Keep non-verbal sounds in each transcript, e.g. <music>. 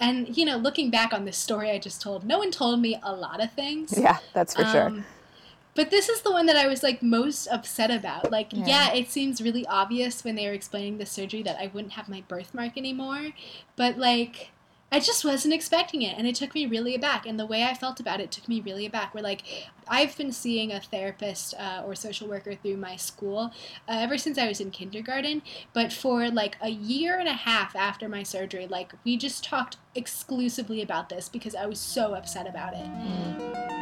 And, you know, looking back on this story I just told, no one told me a lot of things. Yeah, that's for um, sure. But this is the one that I was like most upset about. Like, yeah. yeah, it seems really obvious when they were explaining the surgery that I wouldn't have my birthmark anymore. But like, I just wasn't expecting it, and it took me really aback. And the way I felt about it took me really aback. Where like I've been seeing a therapist uh, or social worker through my school uh, ever since I was in kindergarten. But for like a year and a half after my surgery, like we just talked exclusively about this because I was so upset about it. Mm.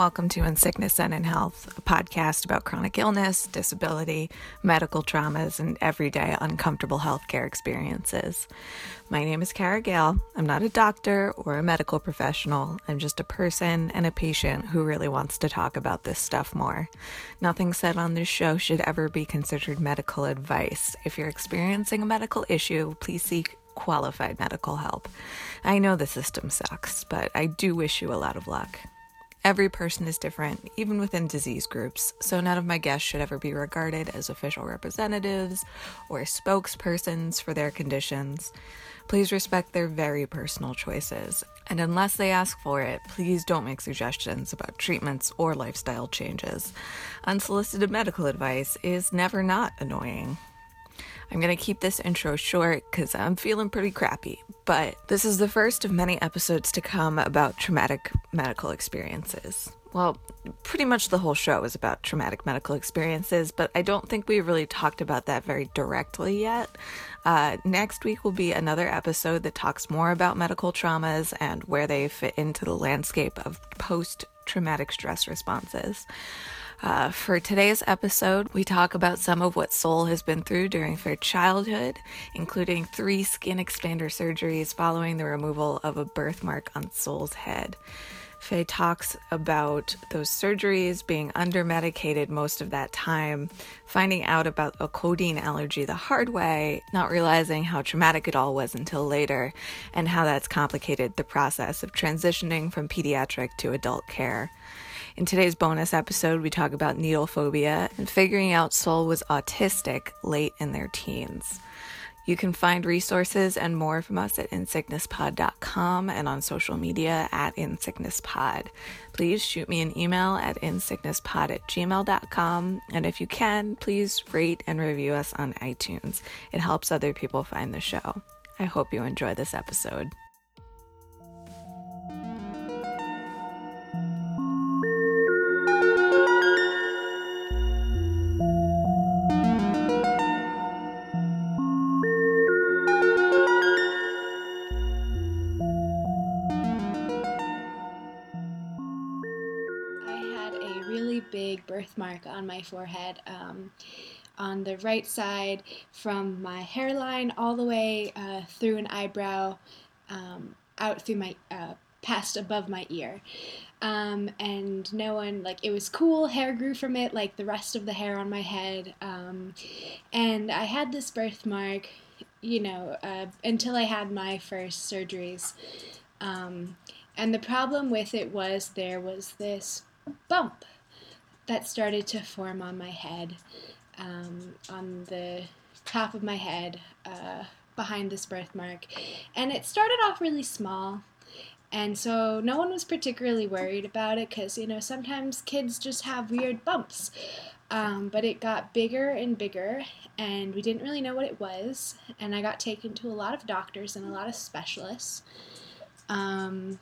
Welcome to In Sickness and in Health, a podcast about chronic illness, disability, medical traumas, and everyday uncomfortable healthcare experiences. My name is Kara Gale. I'm not a doctor or a medical professional. I'm just a person and a patient who really wants to talk about this stuff more. Nothing said on this show should ever be considered medical advice. If you're experiencing a medical issue, please seek qualified medical help. I know the system sucks, but I do wish you a lot of luck. Every person is different, even within disease groups, so none of my guests should ever be regarded as official representatives or spokespersons for their conditions. Please respect their very personal choices, and unless they ask for it, please don't make suggestions about treatments or lifestyle changes. Unsolicited medical advice is never not annoying. I'm going to keep this intro short because I'm feeling pretty crappy, but this is the first of many episodes to come about traumatic medical experiences. Well, pretty much the whole show is about traumatic medical experiences, but I don't think we really talked about that very directly yet. Uh, next week will be another episode that talks more about medical traumas and where they fit into the landscape of post traumatic stress responses. Uh, for today's episode, we talk about some of what Soul has been through during her childhood, including three skin expander surgeries following the removal of a birthmark on Soul's head. Faye talks about those surgeries, being under medicated most of that time, finding out about a codeine allergy the hard way, not realizing how traumatic it all was until later, and how that's complicated the process of transitioning from pediatric to adult care. In today's bonus episode, we talk about needle phobia and figuring out Soul was autistic late in their teens. You can find resources and more from us at insicknesspod.com and on social media at insicknesspod. Please shoot me an email at insicknesspod at gmail.com. And if you can, please rate and review us on iTunes. It helps other people find the show. I hope you enjoy this episode. Birthmark on my forehead. Um, on the right side, from my hairline all the way uh, through an eyebrow, um, out through my, uh, past above my ear. Um, and no one, like, it was cool, hair grew from it, like the rest of the hair on my head. Um, and I had this birthmark, you know, uh, until I had my first surgeries. Um, and the problem with it was there was this bump that started to form on my head, um, on the top of my head, uh, behind this birthmark. And it started off really small. And so no one was particularly worried about it because, you know, sometimes kids just have weird bumps. Um, but it got bigger and bigger, and we didn't really know what it was. And I got taken to a lot of doctors and a lot of specialists. Um,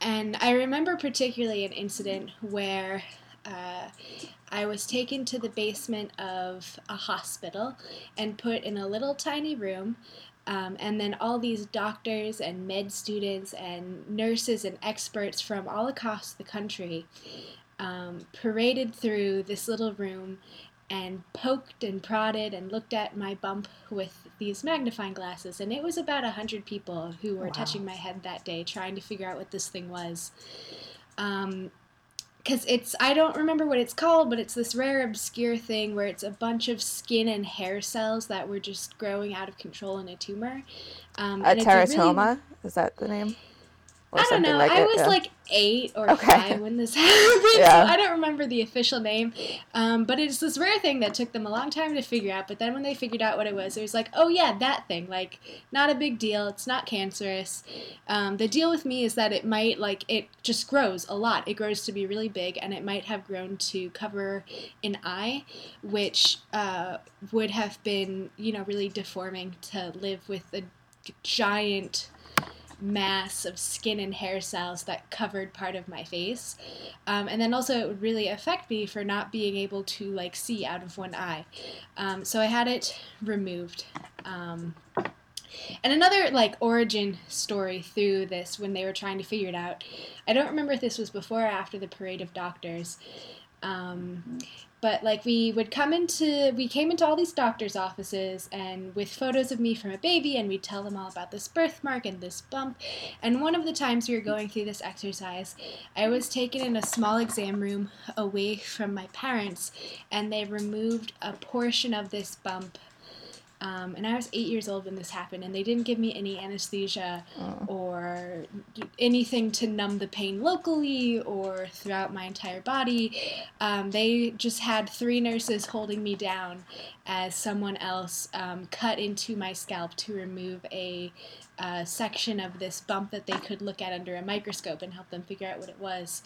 and I remember particularly an incident where uh, I was taken to the basement of a hospital and put in a little tiny room. Um, and then all these doctors and med students and nurses and experts from all across the country um, paraded through this little room and poked and prodded and looked at my bump with these magnifying glasses. And it was about a hundred people who were wow. touching my head that day, trying to figure out what this thing was. Um, because it's I don't remember what it's called, but it's this rare obscure thing where it's a bunch of skin and hair cells that were just growing out of control in a tumor. Um, a teratoma really, is that the name? I don't know. Like I it, was yeah. like eight or okay. five when this <laughs> happened, yeah. so I don't remember the official name. Um, but it's this rare thing that took them a long time to figure out. But then when they figured out what it was, it was like, oh yeah, that thing. Like, not a big deal. It's not cancerous. Um, the deal with me is that it might like it just grows a lot. It grows to be really big, and it might have grown to cover an eye, which uh, would have been you know really deforming to live with a giant mass of skin and hair cells that covered part of my face. Um, and then also it would really affect me for not being able to like see out of one eye. Um, so I had it removed. Um, and another like origin story through this when they were trying to figure it out. I don't remember if this was before or after the parade of doctors. But like we would come into we came into all these doctors offices and with photos of me from a baby and we'd tell them all about this birthmark and this bump. And one of the times we were going through this exercise i was taken in a small exam room away from my parents and they removed a portion of this bump um, and I was eight years old when this happened, and they didn't give me any anesthesia oh. or anything to numb the pain locally or throughout my entire body. Um, they just had three nurses holding me down as someone else um, cut into my scalp to remove a uh, section of this bump that they could look at under a microscope and help them figure out what it was.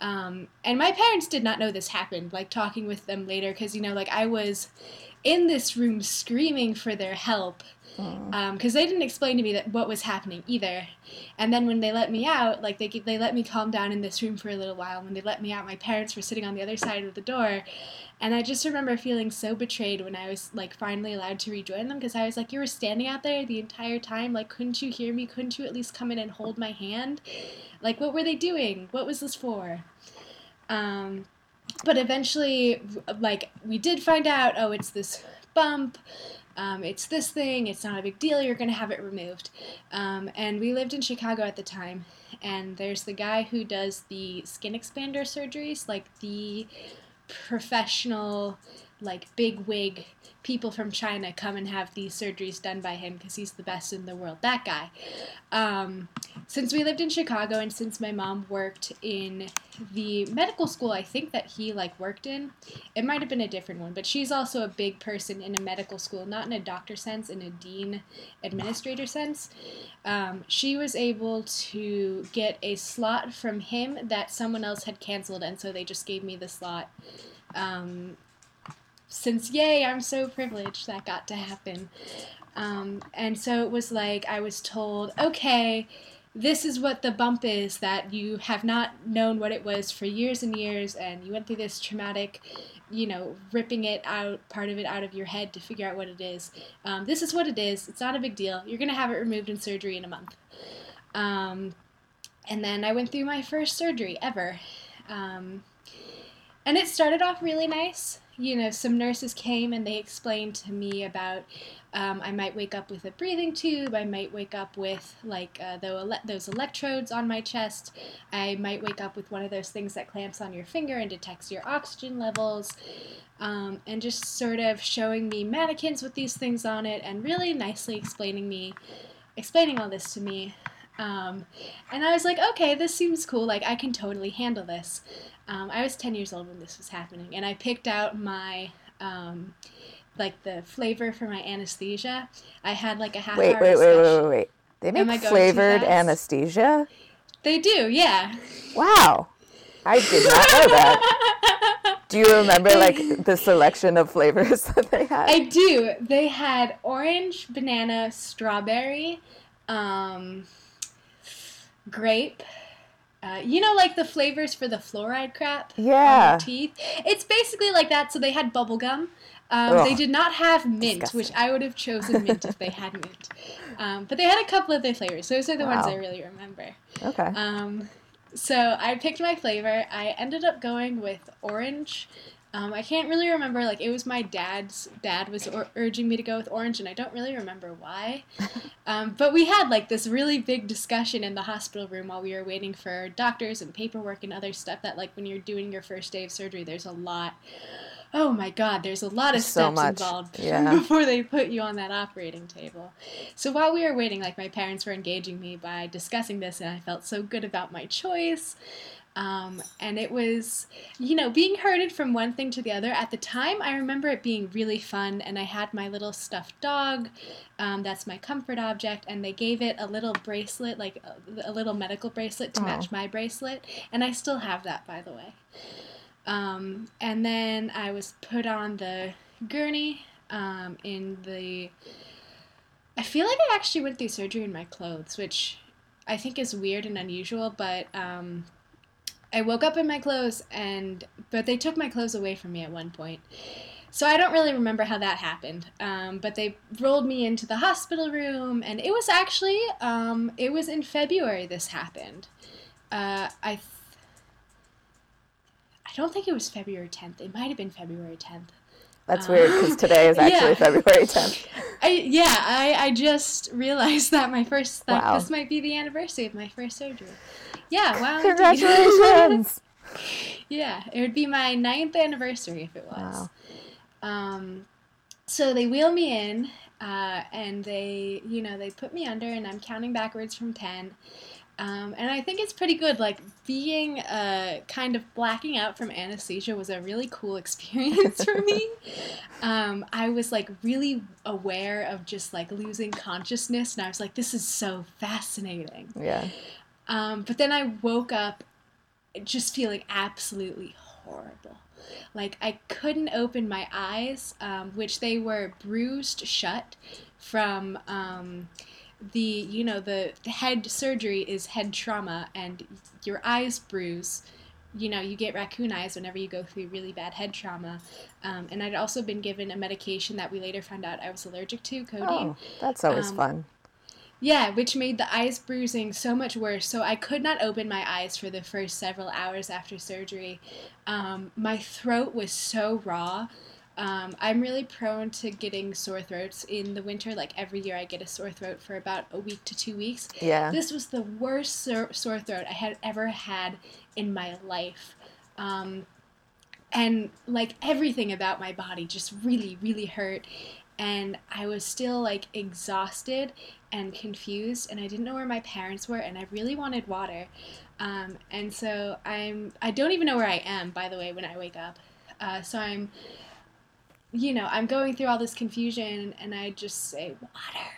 Um, and my parents did not know this happened. Like talking with them later, because you know, like I was in this room screaming for their help because um, they didn't explain to me that what was happening either. And then when they let me out, like they they let me calm down in this room for a little while. When they let me out, my parents were sitting on the other side of the door, and I just remember feeling so betrayed when I was like finally allowed to rejoin them because I was like, you were standing out there the entire time. Like, couldn't you hear me? Couldn't you at least come in and hold my hand? Like, what were they doing? What was this for? Um, but eventually, like, we did find out oh, it's this bump. Um, it's this thing, it's not a big deal, you're going to have it removed. Um, and we lived in Chicago at the time, and there's the guy who does the skin expander surgeries, like the professional, like big wig people from China come and have these surgeries done by him because he's the best in the world. That guy. Um, since we lived in Chicago and since my mom worked in the medical school, I think that he like worked in, it might have been a different one, but she's also a big person in a medical school, not in a doctor sense, in a dean administrator sense. Um, she was able to get a slot from him that someone else had canceled, and so they just gave me the slot. Um, since yay, I'm so privileged that got to happen. Um, and so it was like I was told, okay, this is what the bump is that you have not known what it was for years and years, and you went through this traumatic, you know, ripping it out, part of it out of your head to figure out what it is. Um, this is what it is. It's not a big deal. You're going to have it removed in surgery in a month. Um, and then I went through my first surgery ever. Um, and it started off really nice you know, some nurses came and they explained to me about um, I might wake up with a breathing tube. I might wake up with like uh, those electrodes on my chest. I might wake up with one of those things that clamps on your finger and detects your oxygen levels. Um, and just sort of showing me mannequins with these things on it and really nicely explaining me, explaining all this to me. Um, and I was like, okay, this seems cool. Like, I can totally handle this. Um, I was 10 years old when this was happening, and I picked out my. Um, like the flavor for my anesthesia. I had like a half wait, hour. Wait, wait, wait, wait, wait. They make flavored anesthesia? They do, yeah. Wow. I did not know that. <laughs> do you remember like the selection of flavors <laughs> that they had? I do. They had orange, banana, strawberry, um, grape, uh, you know, like the flavors for the fluoride crap yeah. teeth. It's basically like that. So they had bubble gum. Um, they did not have mint, Disgusting. which I would have chosen mint if they had mint. <laughs> Um, but they had a couple of their flavors. Those are the wow. ones I really remember. Okay. Um, so I picked my flavor. I ended up going with orange Um, I can't really remember. Like it was my dad's dad was ur- urging me to go with orange, and I don't really remember why. <laughs> Um, but we had like this really big discussion in the hospital room while we were waiting for doctors and paperwork and other stuff. That like when you're doing your first day of surgery, there's a lot. Oh my God, there's a lot of So steps much, involved <laughs> yeah. before they put you on that operating table. So while we were waiting, like my parents were engaging me by discussing this, and I felt so good about my choice. Um, and it was, you know, being herded from one thing to the other. At the time, I remember it being really fun, and I had my little stuffed dog. Um, that's my comfort object, and they gave it a little bracelet, like a, a little medical bracelet to Oh. match my bracelet, and I still have that, by the way. Um, and then I was put on the gurney um, in the. I feel like I actually went through surgery in my clothes, which I think is weird and unusual, but um, I woke up in my clothes and but they took my clothes away from me at one point. So I don't really remember how that happened. Um, but they rolled me into the hospital room and it was actually um, it was in February this happened. Uh, I th- I don't think it was February 10th. It might have been February 10th. That's weird because today is actually Yeah. February 10th. <laughs> I yeah, I, I just realized that my first like Wow. this might be the anniversary of my first surgery. Yeah, wow. Congratulations! <laughs> yeah, it would be my ninth anniversary if it was. Wow. Um, so they wheel me in, uh, and they, you know, they put me under, and I'm counting backwards from ten. Um, and I think it's pretty good. Like being uh, kind of blacking out from anesthesia was a really cool <laughs> experience for me. <laughs> Um, I was like really aware of just like losing consciousness, and I was like, "This is so fascinating." Yeah. Um, but then I woke up just feeling absolutely horrible. Like I couldn't open my eyes, um, which they were bruised shut from um, the, you know, the head surgery is head trauma, and your eyes bruise. You know, you get raccoon eyes whenever you go through really bad head trauma. Um, and I'd also been given a medication that we later found out I was allergic to, codeine. Oh, that's always Um, fun. Yeah, which made the eyes bruising so much worse. So I could not open my eyes for the first several hours after surgery. Um, my throat was so raw. Um, I'm really prone to getting sore throats in the winter. Like every year, I get a sore throat for about a week to two weeks. Yeah. This was the worst sore, sore throat I had ever had in my life. Um, and like everything about my body just really, really hurt. And I was still like exhausted and confused, and I didn't know where my parents were, and I really wanted water. Um, and so I'm, I don't even know where I am, by the way, when I wake up. Uh, so I'm, you know, I'm going through all this confusion, and I just say, water,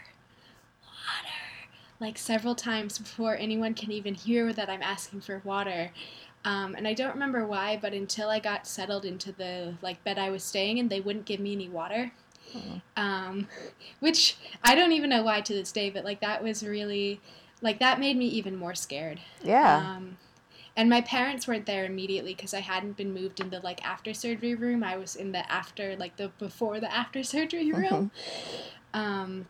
water, like several times before anyone can even hear that I'm asking for water. Um, and I don't remember why, but until I got settled into the like bed I was staying in, they wouldn't give me any water. Um, <laughs> which I don't even know why to this day, but like that was really like that made me even more scared. Yeah. Um, and my parents weren't there immediately because I hadn't been moved in the like after surgery room. I was in the after like the before the after <laughs> surgery room. Um,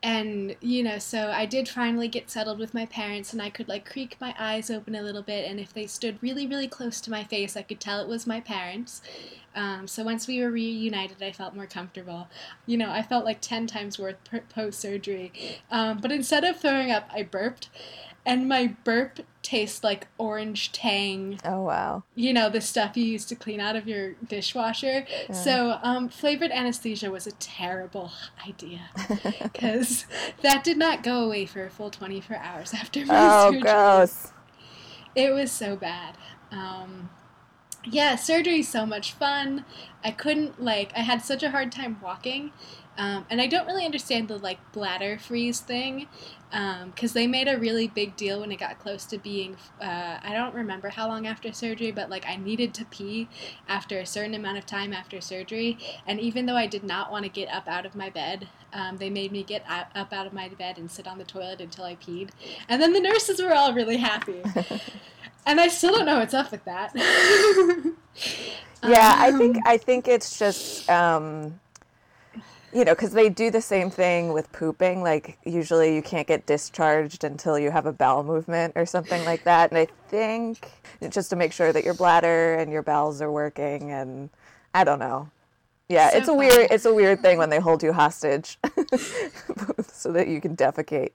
and you know, so I did finally get settled with my parents, and I could like creak my eyes open a little bit, and if they stood really, really close to my face, I could tell it was my parents. Um, so once we were reunited, I felt more comfortable. You know, I felt like ten times worth post surgery. Um, but instead of throwing up, I burped, and my burp tastes like orange tang oh wow. you know the stuff you use to clean out of your dishwasher. So um, flavored anesthesia was a terrible idea <laughs> because that did not go away for a full 24 hours after my Oh surgery. gross. It was so bad. Um, yeah, surgery's so much fun. I couldn't like I had such a hard time walking. Um, and I don't really understand the like bladder freeze thing, because they made a really big deal when it got close to being. Uh, I don't remember how long after surgery, but like I needed to pee after a certain amount of time after surgery, and even though I did not want to get up out of my bed, um, they made me get up out of my bed and sit on the toilet until I peed, and then the nurses were all really happy. <laughs> And I still don't know what's up with that. <laughs> Yeah, I think Um, I think it's just um, you know, because they do the same thing with pooping. Like, usually you can't get discharged until you have a bowel movement or something like that. And I think just to make sure that your bladder and your bowels are working, and I don't know. Yeah, so it's a funny. weird it's a weird thing when they hold you hostage <laughs> so that you can defecate.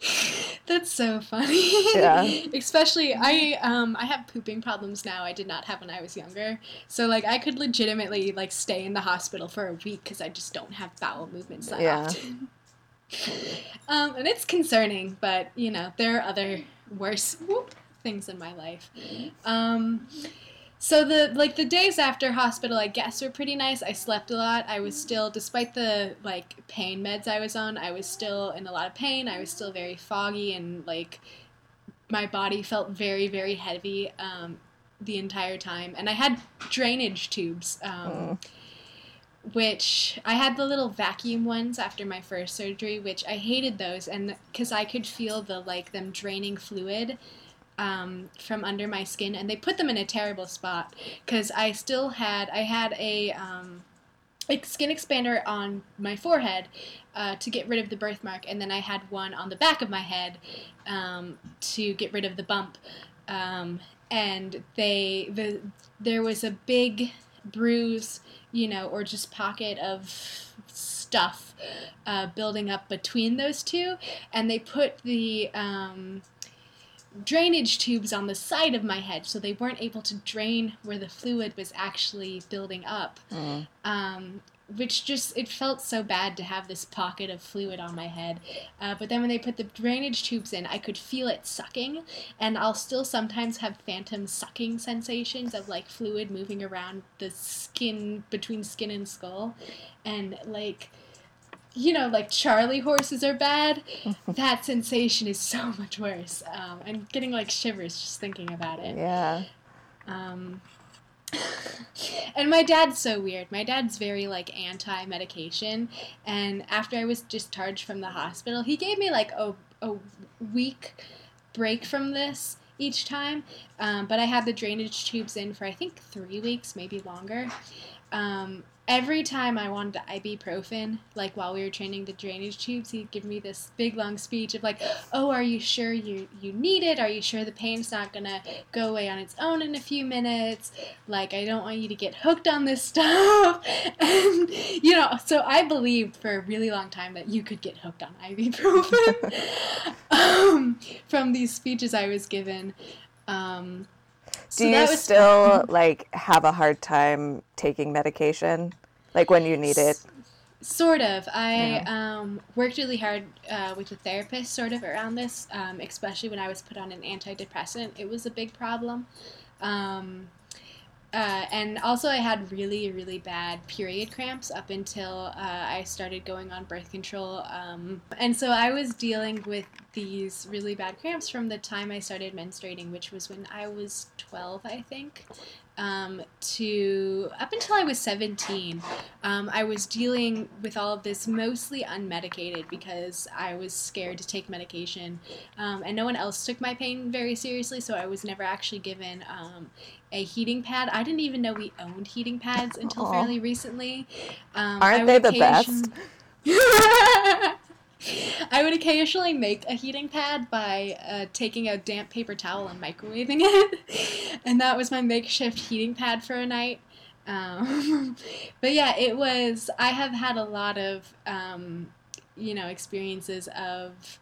<laughs> That's so funny. Yeah. <laughs> Especially I um I have pooping problems now. I did not have when I was younger. So like I could legitimately like stay in the hospital for a week cuz I just don't have bowel movements that yeah. often. <laughs> um and it's concerning, but you know, there are other worse whoop, things in my life. Um so the like the days after hospital, I guess were pretty nice. I slept a lot. I was still, despite the like pain meds I was on, I was still in a lot of pain. I was still very foggy and like my body felt very very heavy um, the entire time. And I had drainage tubes. Um, mm. Which I had the little vacuum ones after my first surgery, which I hated those, and because I could feel the like them draining fluid, um, from under my skin, and they put them in a terrible spot because I still had I had a um, skin expander on my forehead uh, to get rid of the birthmark, and then I had one on the back of my head um, to get rid of the bump. Um, and they the there was a big bruise, you know, or just pocket of stuff uh, building up between those two, and they put the um, drainage tubes on the side of my head so they weren't able to drain where the fluid was actually building up. Mm. um, which just it felt so bad to have this pocket of fluid on my head. Uh, but then when they put the drainage tubes in i could feel it sucking and i'll still sometimes have phantom sucking sensations of like fluid moving around the skin between skin and skull. And like you know, like Charlie horses are bad, that sensation is so <laughs> much worse. Um, I'm getting like shivers just thinking about it. Yeah. Um, <laughs> and my dad's so weird. My dad's very like anti medication. And after I was discharged from the hospital, he gave me like a, a week break from this each time. Um, but I had the drainage tubes in for I think three weeks, maybe longer. Um, every time I wanted ibuprofen, like while we were training the drainage tubes, he'd give me this big long speech of like, "Oh, are you sure you you need it? Are you sure the pain's not gonna go away on its own in a few minutes? Like, I don't want you to get hooked on this <laughs> stuff." and you know, so I believed for a really long time that you could get hooked on ibuprofen <laughs> um, from these speeches I was given. Um, do so you still like have a hard time taking medication? Like when you need it? Sort of. I yeah. um, worked really hard uh, with a therapist, sort of, around this, um, especially when I was put on an antidepressant. It was a big problem. Um, uh, and also, I had really, really bad period cramps up until uh, I started going on birth control. Um, and so I was dealing with these really bad cramps from the time I started menstruating, which was when I was 12, I think um, to up until I was 17, um, I was dealing with all of this mostly unmedicated because I was scared to take medication. Um, and no one else took my pain very seriously, so I was never actually given um, a heating pad. I didn't even know we owned heating pads until Aww. fairly recently. Um, Aren't they the best? <laughs> <laughs> I would occasionally make a heating pad by uh, taking a damp paper towel and microwaving it, <laughs> and that was my makeshift heating pad for a night. Um, <laughs> but yeah, it was. I have had a lot of, um, you know, experiences of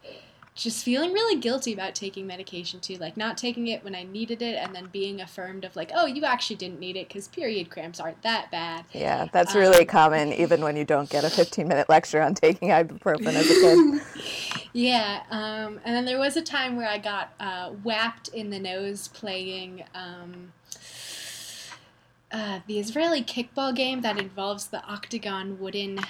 just feeling really guilty about taking medication too like not taking it when i needed it and then being affirmed of like oh you actually didn't need it because period cramps aren't that bad. Yeah that's um, really common even when you don't get a 15 minute lecture on taking ibuprofen as a kid. <laughs> Yeah um, and then there was a time where i got uh, whapped in the nose playing um, uh, the israeli kickball game that involves the octagon wooden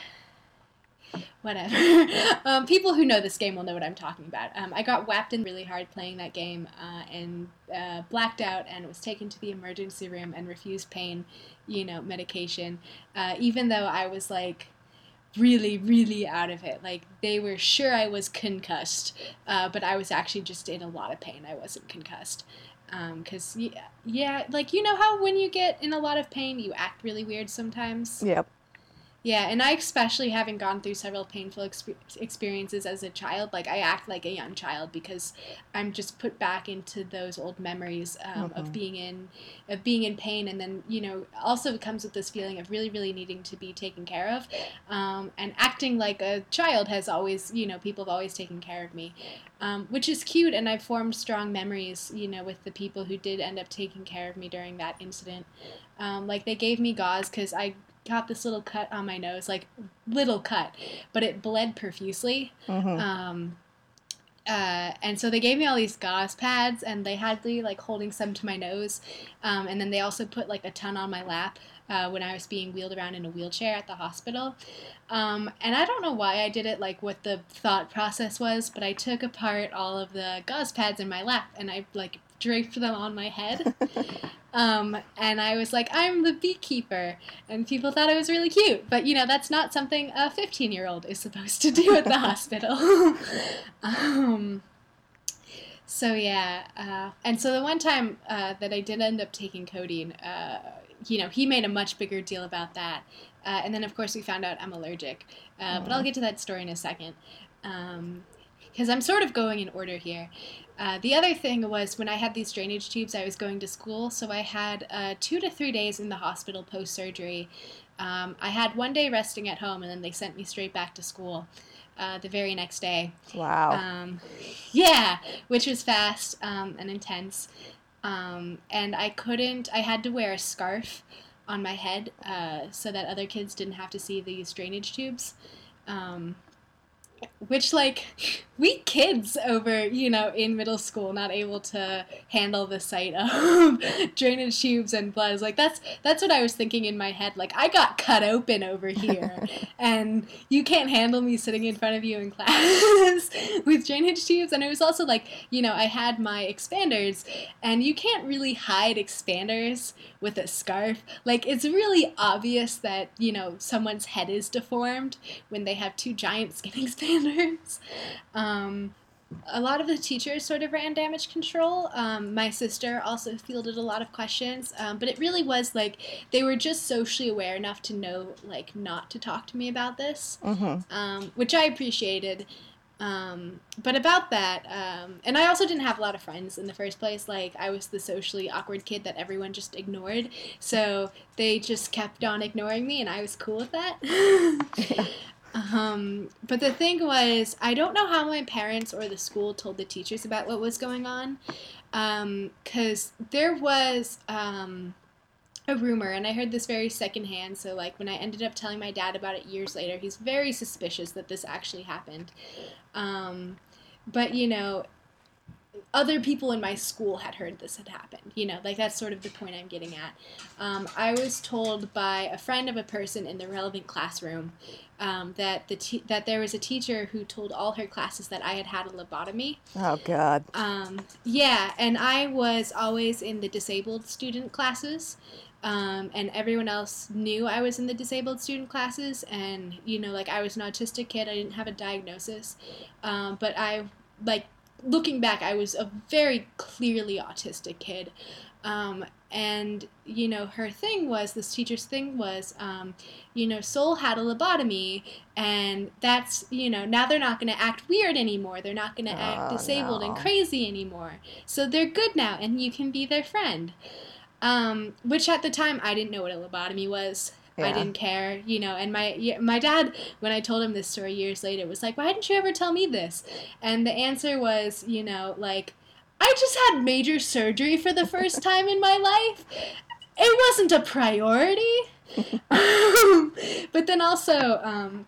whatever. <laughs> um, people who know this game will know what I'm talking about. Um, I got whapped in really hard playing that game uh, and uh, blacked out and was taken to the emergency room and refused pain, you know, medication, uh, even though I was like really, really out of it. Like they were sure I was concussed, uh, but I was actually just in a lot of pain. I wasn't concussed. Because, um, yeah, yeah, like, you know how when you get in a lot of pain, you act really weird sometimes? Yep Yeah, and I especially having gone through several painful exp- experiences as a child, like I act like a young child because I'm just put back into those old memories um, Mhm. of being in of being in pain, and then you know also it comes with this feeling of really really needing to be taken care of, um, and acting like a child has always you know people have always taken care of me, um, which is cute, and I've formed strong memories you know with the people who did end up taking care of me during that incident. Um, like they gave me gauze because I got this little cut on my nose, like little cut, but it bled profusely. Mhm. Um, uh, and so they gave me all these gauze pads, and they had me like holding some to my nose, um, and then they also put like a ton on my lap. Uh, when I was being wheeled around in a wheelchair at the hospital. Um, and I don't know why I did it, like what the thought process was, but I took apart all of the gauze pads in my lap and I like draped them on my head. <laughs> Um, and I was like, I'm the beekeeper. And people thought it was really cute. But, you know, that's not something a 15 year old is supposed to do at the <laughs> hospital. <laughs> um, so, yeah. Uh, and so the one time uh, that I did end up taking codeine, uh, you know, he made a much bigger deal about that. Uh, and then, of course, we found out I'm allergic. Uh, But I'll get to that story in a second. Because I'm sort of going in order here. Uh, the other thing was when I had these drainage tubes, I was going to school, so I had uh, two to three days in the hospital post surgery. Um, I had one day resting at home, and then they sent me straight back to school uh, the very next day. Wow. Um, yeah, which was fast um, and intense. Um, and I couldn't, I had to wear a scarf on my head uh, so that other kids didn't have to see these drainage tubes. Which, like, <laughs> we kids over, you know, in middle school, not able to handle the sight of <laughs> drainage tubes and blood. is Like, that's that's what I was thinking in my head. Like, I got cut open over here, <laughs> and you can't handle me sitting in front of you in class with drainage tubes. And it was also like, you know, I had my expanders, and you can't really hide expanders with a scarf. Like, it's really obvious that, you know, someone's head is deformed when they have two giant skin expanders. Um, a lot of the teachers sort of ran damage control. Um, my sister also fielded a lot of questions, um, but it really was like they were just socially aware enough to know, like, not to talk to me about this hmm um, which I appreciated. Um, but about that, um, and I also didn't have a lot of friends in the first place. Like, I was the socially awkward kid that everyone just ignored. So they just kept on ignoring me, and I was cool with that. <laughs> <laughs> um, but the thing was, I don't know how my parents or the school told the teachers about what was going on. Because there was. Um, a rumor, and I heard this very secondhand. So, like, when I ended up telling my dad about it years later, he's very suspicious that this actually happened. Um, but, you know, other people in my school had heard this had happened. You know, like, that's sort of the point I'm getting at. Um, I was told by a friend of a person in the relevant classroom um, that the te- that there was a teacher who told all her classes that I had had a lobotomy. Oh God. Um, yeah, and I was always in the disabled student classes. Um, and everyone else knew I was in the disabled student classes, and you know, like I was an autistic kid. I didn't have a diagnosis, um, but I like looking back, I was a very clearly autistic kid. Um, and you know, her thing was this teacher's thing was, um, you know, Soul had a lobotomy, and that's you know now they're not going to act weird anymore. They're not going to act Oh, disabled and crazy anymore. So they're good now, and you can be their friend. Um, which at the time I didn't know what a lobotomy was. I didn't care, you know. And my my dad, when I told him this story years later, was like, "Why didn't you ever tell me this?" And the answer was, you know, like, "I just had major surgery for the first <laughs> time in my life. It wasn't a priority." <laughs> but then also, um,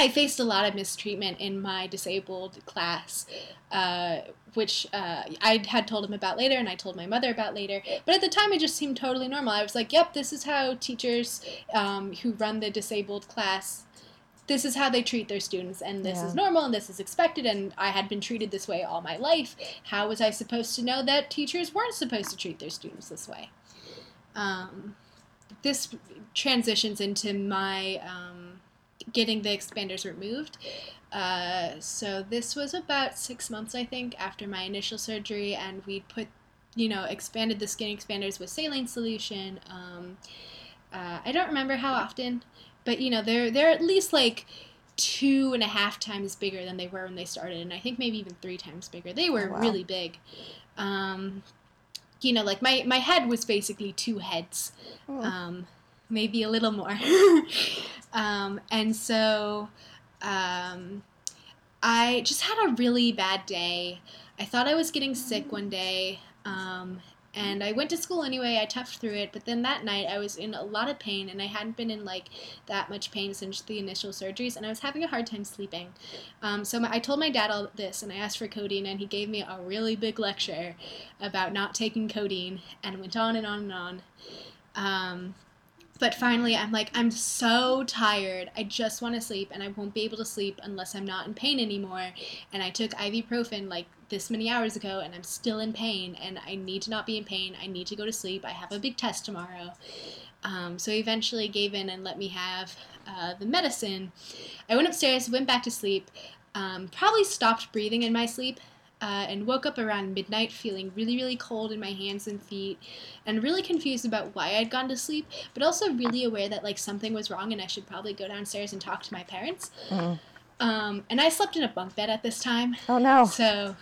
I faced a lot of mistreatment in my disabled class, uh, which uh, I had told him about later, and I told my mother about later. But at the time, it just seemed totally normal. I was like, "Yep, this is how teachers um, who run the disabled class." This is how they treat their students, and this Yeah. is normal, and this is expected, and I had been treated this way all my life. How was I supposed to know that teachers weren't supposed to treat their students this way? Um, this transitions into my um, getting the expanders removed. Uh, so this was about six months, I think, after my initial surgery, and we put, you know, expanded the skin expanders with saline solution. Um, uh, I don't remember how often, but you know they're they're at least like two and a half times bigger than they were when they started, and I think maybe even three times bigger. They were Oh, wow. really big. Um, you know, like my my head was basically two heads, Oh. um, maybe a little more. <laughs> um, and so um, I just had a really bad day. I thought I was getting sick one day. Um, and I went to school anyway. I toughed through it, but then that night I was in a lot of pain, and I hadn't been in like that much pain since the initial surgeries, and I was having a hard time sleeping. Um, so my, I told my dad all this, and I asked for codeine, and he gave me a really big lecture about not taking codeine, and went on and on and on. Um, but finally, I'm like, I'm so tired. I just want to sleep, and I won't be able to sleep unless I'm not in pain anymore. And I took ibuprofen like this many hours ago, and I'm still in pain, and I need to not be in pain. I need to go to sleep. I have a big test tomorrow. Um, so he eventually gave in and let me have uh, the medicine. I went upstairs, went back to sleep, um, probably stopped breathing in my sleep, uh, and woke up around midnight feeling really, really cold in my hands and feet, and really confused about why I'd gone to sleep, but also really aware that like something was wrong and I should probably go downstairs and talk to my parents. Mm. Um, and I slept in a bunk bed at this time. Oh no. So,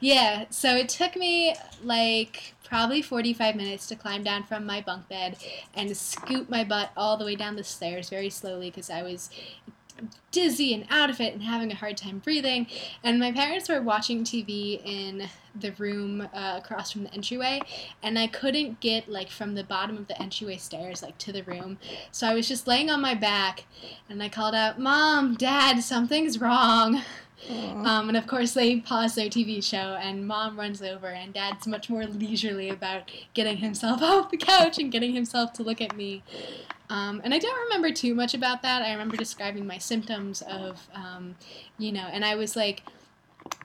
yeah, so it took me like probably 45 minutes to climb down from my bunk bed and scoot my butt all the way down the stairs very slowly because I was dizzy and out of it and having a hard time breathing. And my parents were watching TV in the room uh, across from the entryway, and I couldn't get like from the bottom of the entryway stairs like to the room. So I was just laying on my back, and I called out, "Mom, Dad, something's wrong." Um, and of course, they pause their TV show, and mom runs over, and dad's much more leisurely about getting himself <laughs> off the couch and getting himself to look at me. Um, and I don't remember too much about that. I remember describing my symptoms of, um, you know, and I was like,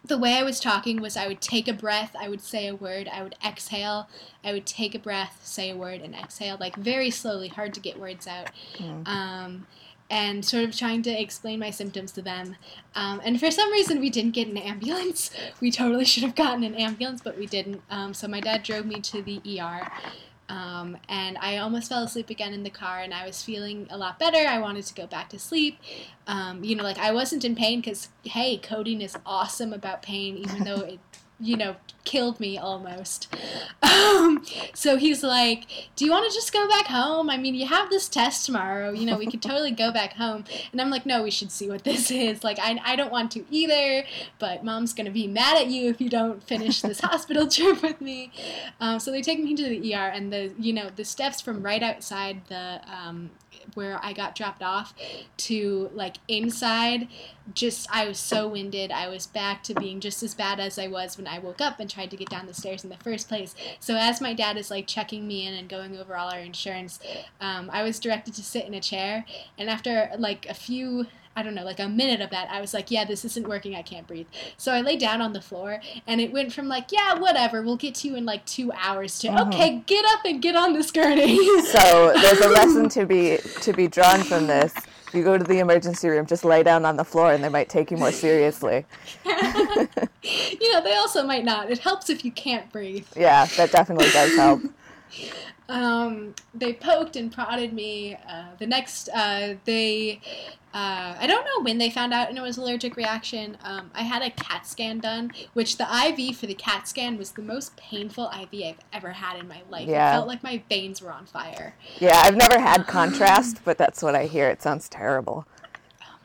the way I was talking was I would take a breath, I would say a word, I would exhale, I would take a breath, say a word, and exhale, like very slowly, hard to get words out. Mm. Um, and sort of trying to explain my symptoms to them. Um, and for some reason, we didn't get an ambulance. <laughs> We totally should have gotten an ambulance, but we didn't. Um, so my dad drove me to the ER. Um, and I almost fell asleep again in the car, and I was feeling a lot better. I wanted to go back to sleep. Um, you know, like I wasn't in pain because, hey, codeine is awesome about pain, even though <laughs> it, you know, killed me almost. Um, so he's like, Do you want to just go back home? I mean, you have this test tomorrow. You know, we could <laughs> totally go back home. And I'm like, No, we should see what this is. Like, I, I don't want to either, but mom's going to be mad at you if you don't finish this <laughs> hospital trip with me. Um, so they take me to the ER, and the, you know, the steps from right outside the, um, where I got dropped off to like inside just I was so winded. I was back to being just as bad as I was when I woke up and tried to get down the stairs in the first place. So as my dad is like checking me in and going over all our insurance, um, I was directed to sit in a chair. And after like a few I don't know, like a minute of that, I was like, yeah, this isn't working. I can't breathe. So I lay down on the floor, and it went from like, yeah, whatever, we'll get to you in like two hours to, Mhm. okay, get up and get on this gurney. <laughs> So there's a <laughs> lesson to be to be drawn from this. You go to the emergency room, just lay down on the floor, and they might take you more seriously. <laughs> you know, they also might not. It helps if you can't breathe. Yeah, that definitely does help. Um, they poked and prodded me. Uh, the next, uh, they, uh, I don't know when they found out and it was allergic reaction. Um, I had a CAT scan done, which the IV for the CAT scan was the most painful IV I've ever had in my life. Yeah. It felt like my veins were on fire. Yeah, I've never had contrast, but that's what I hear. It sounds terrible.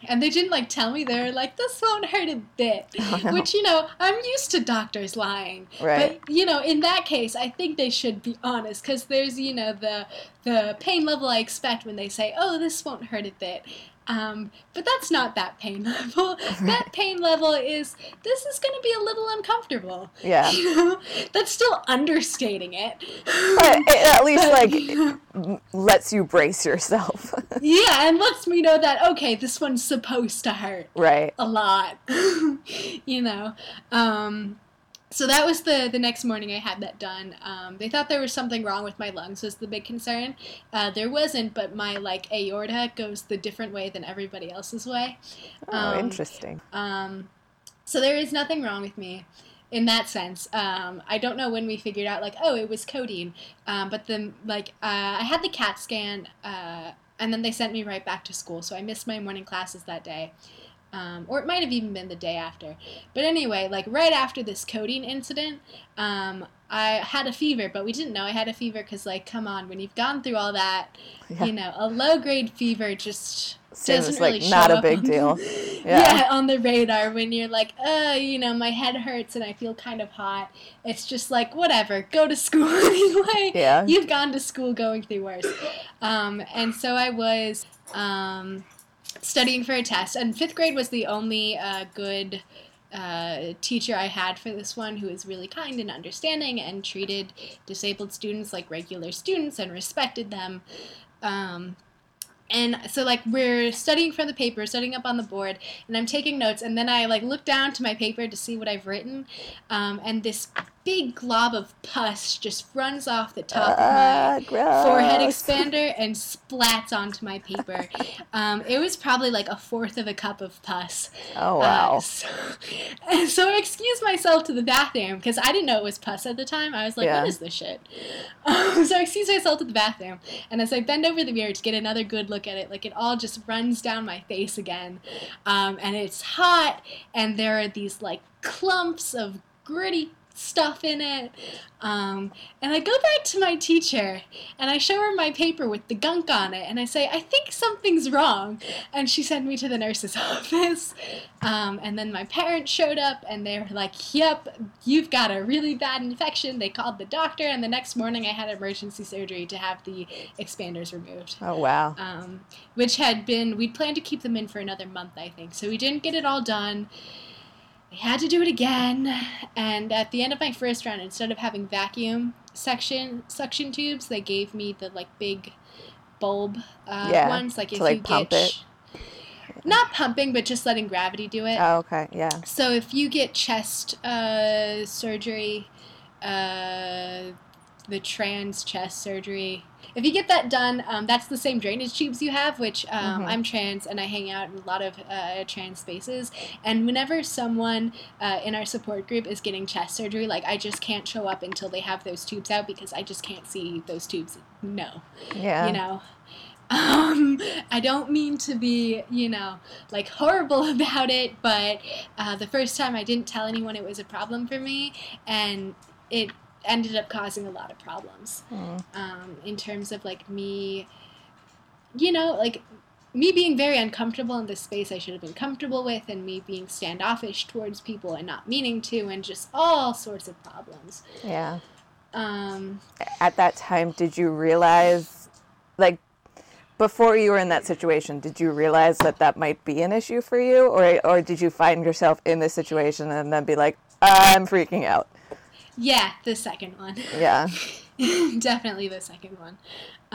And they didn't like tell me they were like, this won't hurt a bit. <laughs> Oh, no. Which, you know, I'm used to doctors lying. Right. But, you know, in that case, I think they should be honest because there's, you know, the the pain level I expect when they say, oh, this won't hurt a bit. Um, but that's not that pain <laughs> level. <laughs> that pain level is, this is going to be a little uncomfortable. Yeah. <laughs> You know? That's still understating it. But it at least But- like lets you brace yourself. yeah, and lets me know that, okay, this one's supposed to hurt. right. a lot you know um so that was the the next morning i had that done um, they thought there was something wrong with my lungs was the big concern uh, there wasn't but my like aorta goes the different way than everybody else's way Oh, Um, interesting. um, so there is nothing wrong with me in that sense. Um, I don't know when we figured out like, oh, it was codeine. Um, but then like uh, I had the CAT scan uh, and then they sent me right back to school. So I missed my morning classes that day. Um, or it might have even been the day after. But anyway, like right after this codeine incident, um, I had a fever, but we didn't know I had a fever because, like, come on, when you've gone through all that, yeah. you know, a low grade fever just Seems doesn't really like not a big deal. <laughs> Yeah. yeah, on the radar when you're like, uh, you know, my head hurts and I feel kind of hot. It's just like whatever, go to school <laughs> anyway. Yeah, you've gone to school going through worse. Um, and so I was. Um, studying for a test, and fifth grade was the only uh, good uh, teacher I had for this one who was really kind and understanding and treated disabled students like regular students and respected them. Um, and so like we're studying for the paper studying up on the board and i'm taking notes and then i like look down to my paper to see what i've written um, and this big glob of pus just runs off the top uh, of my ah, forehead expander and splats onto my paper. Um, it was probably like a fourth of a cup of pus. Oh wow! Uh, so, and <laughs> so I excused myself to the bathroom because I didn't know it was pus at the time. I was like, yeah. "What is this shit?" <laughs> Um, so I excused myself to the bathroom, and as I bend over the mirror to get another good look at it, like it all just runs down my face again, um, and it's hot, and there are these like clumps of gritty stuff in it. Um, and I go back to my teacher and I show her my paper with the gunk on it and I say, I think something's wrong. And she sent me to the nurse's <laughs> office. Um, and then my parents showed up and they were like, Yep, you've got a really bad infection. They called the doctor and the next morning I had emergency surgery to have the expanders removed. Oh, wow. Um, which had been, we'd planned to keep them in for another month, I think. So we didn't get it all done. Had to do it again, and at the end of my first round, instead of having vacuum suction suction tubes, they gave me the like big bulb uh, yeah, ones. Like if like, you pump get it. not pumping, but just letting gravity do it. Oh, okay, yeah. So if you get chest uh, surgery, uh, the trans chest surgery, if you get that done, um, that's the same drainage tubes you have, which um, mm-hmm. I'm trans and I hang out in a lot of uh, trans spaces. And whenever someone uh, in our support group is getting chest surgery, like I just can't show up until they have those tubes out because I just can't see those tubes. No. Yeah. You know? Um, I don't mean to be, you know, like horrible <laughs> about it, but uh, the first time I didn't tell anyone it was a problem for me, and it ended up causing a lot of problems mm. um, in terms of like me, you know, like me being very uncomfortable in this space I should have been comfortable with, and me being standoffish towards people and not meaning to, and just all sorts of problems. Yeah. Um, At that time, did you realize, like, before you were in that situation, did you realize that that might be an issue for you, or or did you find yourself in this situation and then be like, I'm freaking out? Yeah, the second one. Yeah. <laughs> Definitely the second one.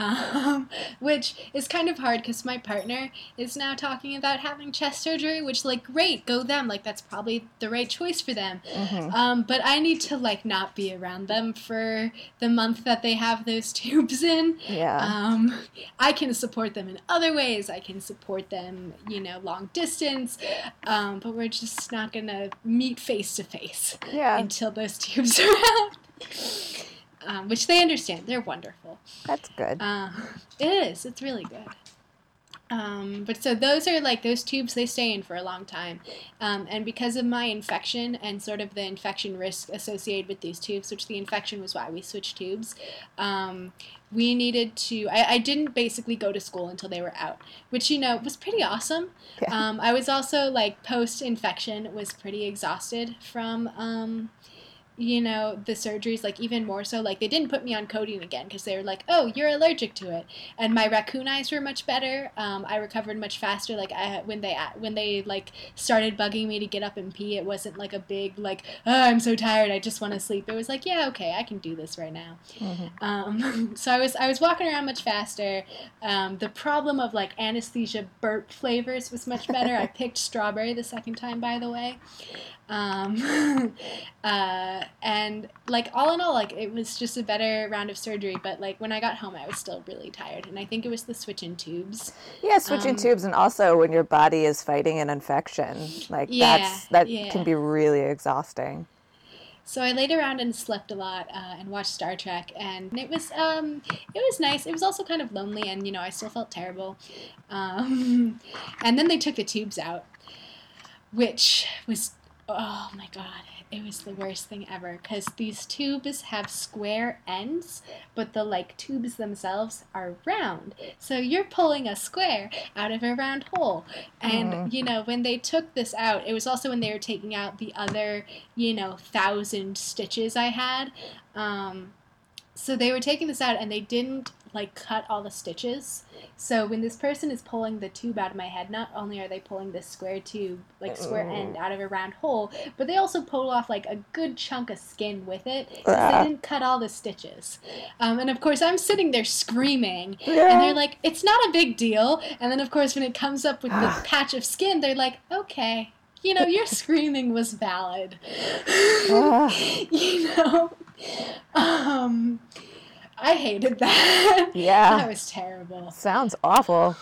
Um, <laughs> which is kind of hard because my partner is now talking about having chest surgery, which, like, great, go them. Like, that's probably the right choice for them. Mm-hmm. Um, but I need to, like, not be around them for the month that they have those <laughs> tubes in. Yeah. Um, I can support them in other ways. I can support them, you know, long distance. Um, but we're just not going to meet face to face Yeah. until those <laughs> tubes are out um, which they understand. They're wonderful. That's good. Uh, it is. It's really good. Um, but so those are like those tubes they stay in for a long time um, and because of my infection and sort of the infection risk associated with these tubes which the infection was why we switched tubes um, we needed to I, I, didn't basically go to school until they were out which you know was pretty awesome yeah. Um, i was also like post infection was pretty exhausted from um, you know, the surgeries, like even more so, like they didn't put me on codeine again because they were like, oh, you're allergic to it. And my raccoon eyes were much better. Um, I recovered much faster. Like I, when they when they like started bugging me to get up and pee, it wasn't like a big like, oh, I'm so tired, I just want to sleep. It was like, yeah, okay, I can do this right now. Mm-hmm. Um, <laughs> so I was I was walking around much faster. Um, the problem of like anesthesia burp flavors was much better. I <laughs> picked strawberry the second time, by the way. Um, <laughs> uh, and like all in all, like it was just a better round of surgery. But like when I got home, I was still really tired, and I think it was the switching tubes. Yeah, switching um, tubes, and also when your body is fighting an infection, like yeah, that's that yeah. can be really exhausting. So I laid around and slept a lot uh, and watched Star Trek, and it was um, it was nice. It was also kind of lonely, and you know I still felt terrible. Um, <laughs> and then they took the tubes out, which was oh my god it was the worst thing ever because these tubes have square ends but the like tubes themselves are round. So you're pulling a square out of a round hole. And mm. you know when they took this out it was also when they were taking out the other you know thousand stitches i had. Um, so they were taking this out and they didn't like cut all the stitches. So when this person is pulling the tube out of my head, not only are they pulling this square tube, like square oh. end out of a round hole, but they also pull off like a good chunk of skin with it ah. they didn't cut all the stitches. Um, and of course, I'm sitting there screaming, yeah. and they're like, "It's not a big deal." And then of course, when it comes up with the ah. patch of skin, they're like, "Okay." You know, your <laughs> screaming was valid. Ah. <laughs> you know? Um, I hated that. <laughs> Yeah. that was terrible. Sounds awful.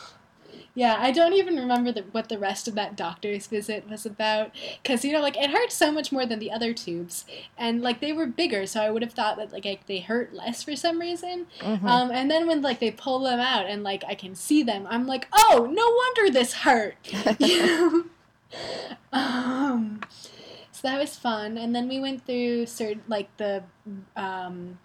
Yeah, I don't even remember the, what the rest of that doctor's visit was about. Because, you know, like, it hurt so much more than the other tubes. And, like, they were bigger, so I would have thought that, like, they hurt less for some reason. Mm-hmm. Um, and then when, like, they pull them out and, like, I can see them, I'm like, oh, no wonder this hurt. <laughs> um, so that was fun. And then we went through, cert- like, the. Um,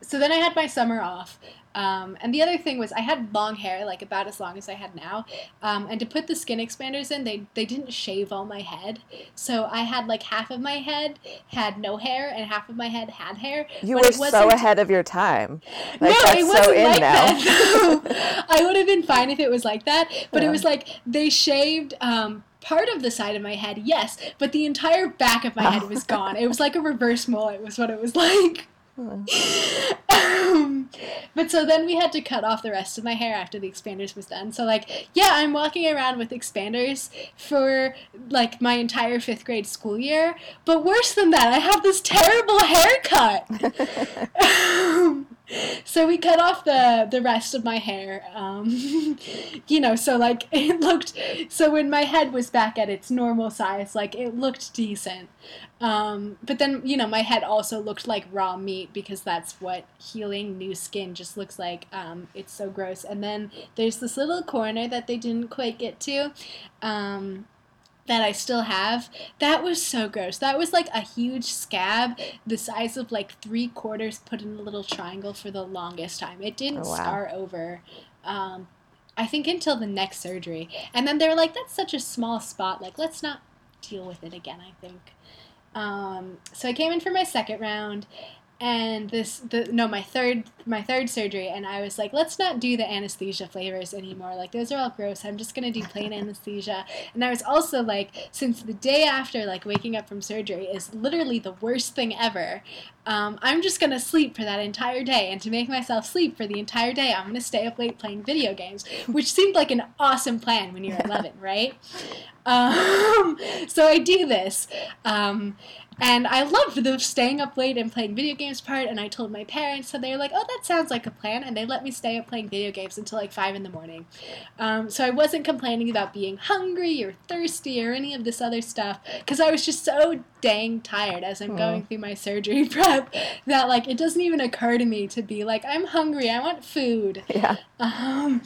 so then I had my summer off. Um, and the other thing was I had long hair, like about as long as I had now. Um, and to put the skin expanders in, they, they didn't shave all my head. So I had like half of my head had no hair and half of my head had hair. You were so ahead of your time. Like, no, it wasn't so like that. <laughs> I would have been fine if it was like that. But yeah. it was like they shaved um, part of the side of my head, yes, but the entire back of my head was <laughs> gone. It was like a reverse mullet, was what it was <laughs> like um, but so then we had to cut off the rest of my hair after the expanders was done. So like, yeah, I'm walking around with expanders for like my entire fifth grade school year. But worse than that, I have this terrible haircut. um, <laughs> <laughs> so we cut off the the rest of my hair um, <laughs> you know so like <laughs> it looked so when my head was back at its normal size like it looked decent. Um, but then you know my head also looked like raw meat because that's what healing new skin just looks like. Um, it's so gross. And then there's this little corner that they didn't quite get to. Um, that I still have, that was so gross. That was like a huge scab the size of like three quarters put in a little triangle for the longest time. It didn't oh, wow. scar over. Um, I think until the next surgery. And then they were like, that's such a small spot. Like, let's not deal with it again, I think. Um, so I came in for my second round and this the no my third my third surgery and i was like let's not do the anesthesia flavors anymore. Like those are all gross. I'm just going to do plain anesthesia. And i was also like since the day after like waking up from surgery is literally the worst thing ever um, i'm just going to sleep for that entire day. And to make myself sleep for the entire day i'm going to stay up late playing video games which seemed like an awesome plan when you're 11 right? <laughs> Um, so i do this um, and I loved the staying up late and playing video games part, and I told my parents, so they were like, oh, that sounds like a plan, and they let me stay up playing video games until like 5 in the morning. Um, so I wasn't complaining about being hungry or thirsty or any of this other stuff, because I was just so dang tired as I'm going through my surgery <laughs> prep that like it doesn't even occur to me to be like, I'm hungry, I want food. Yeah. Um,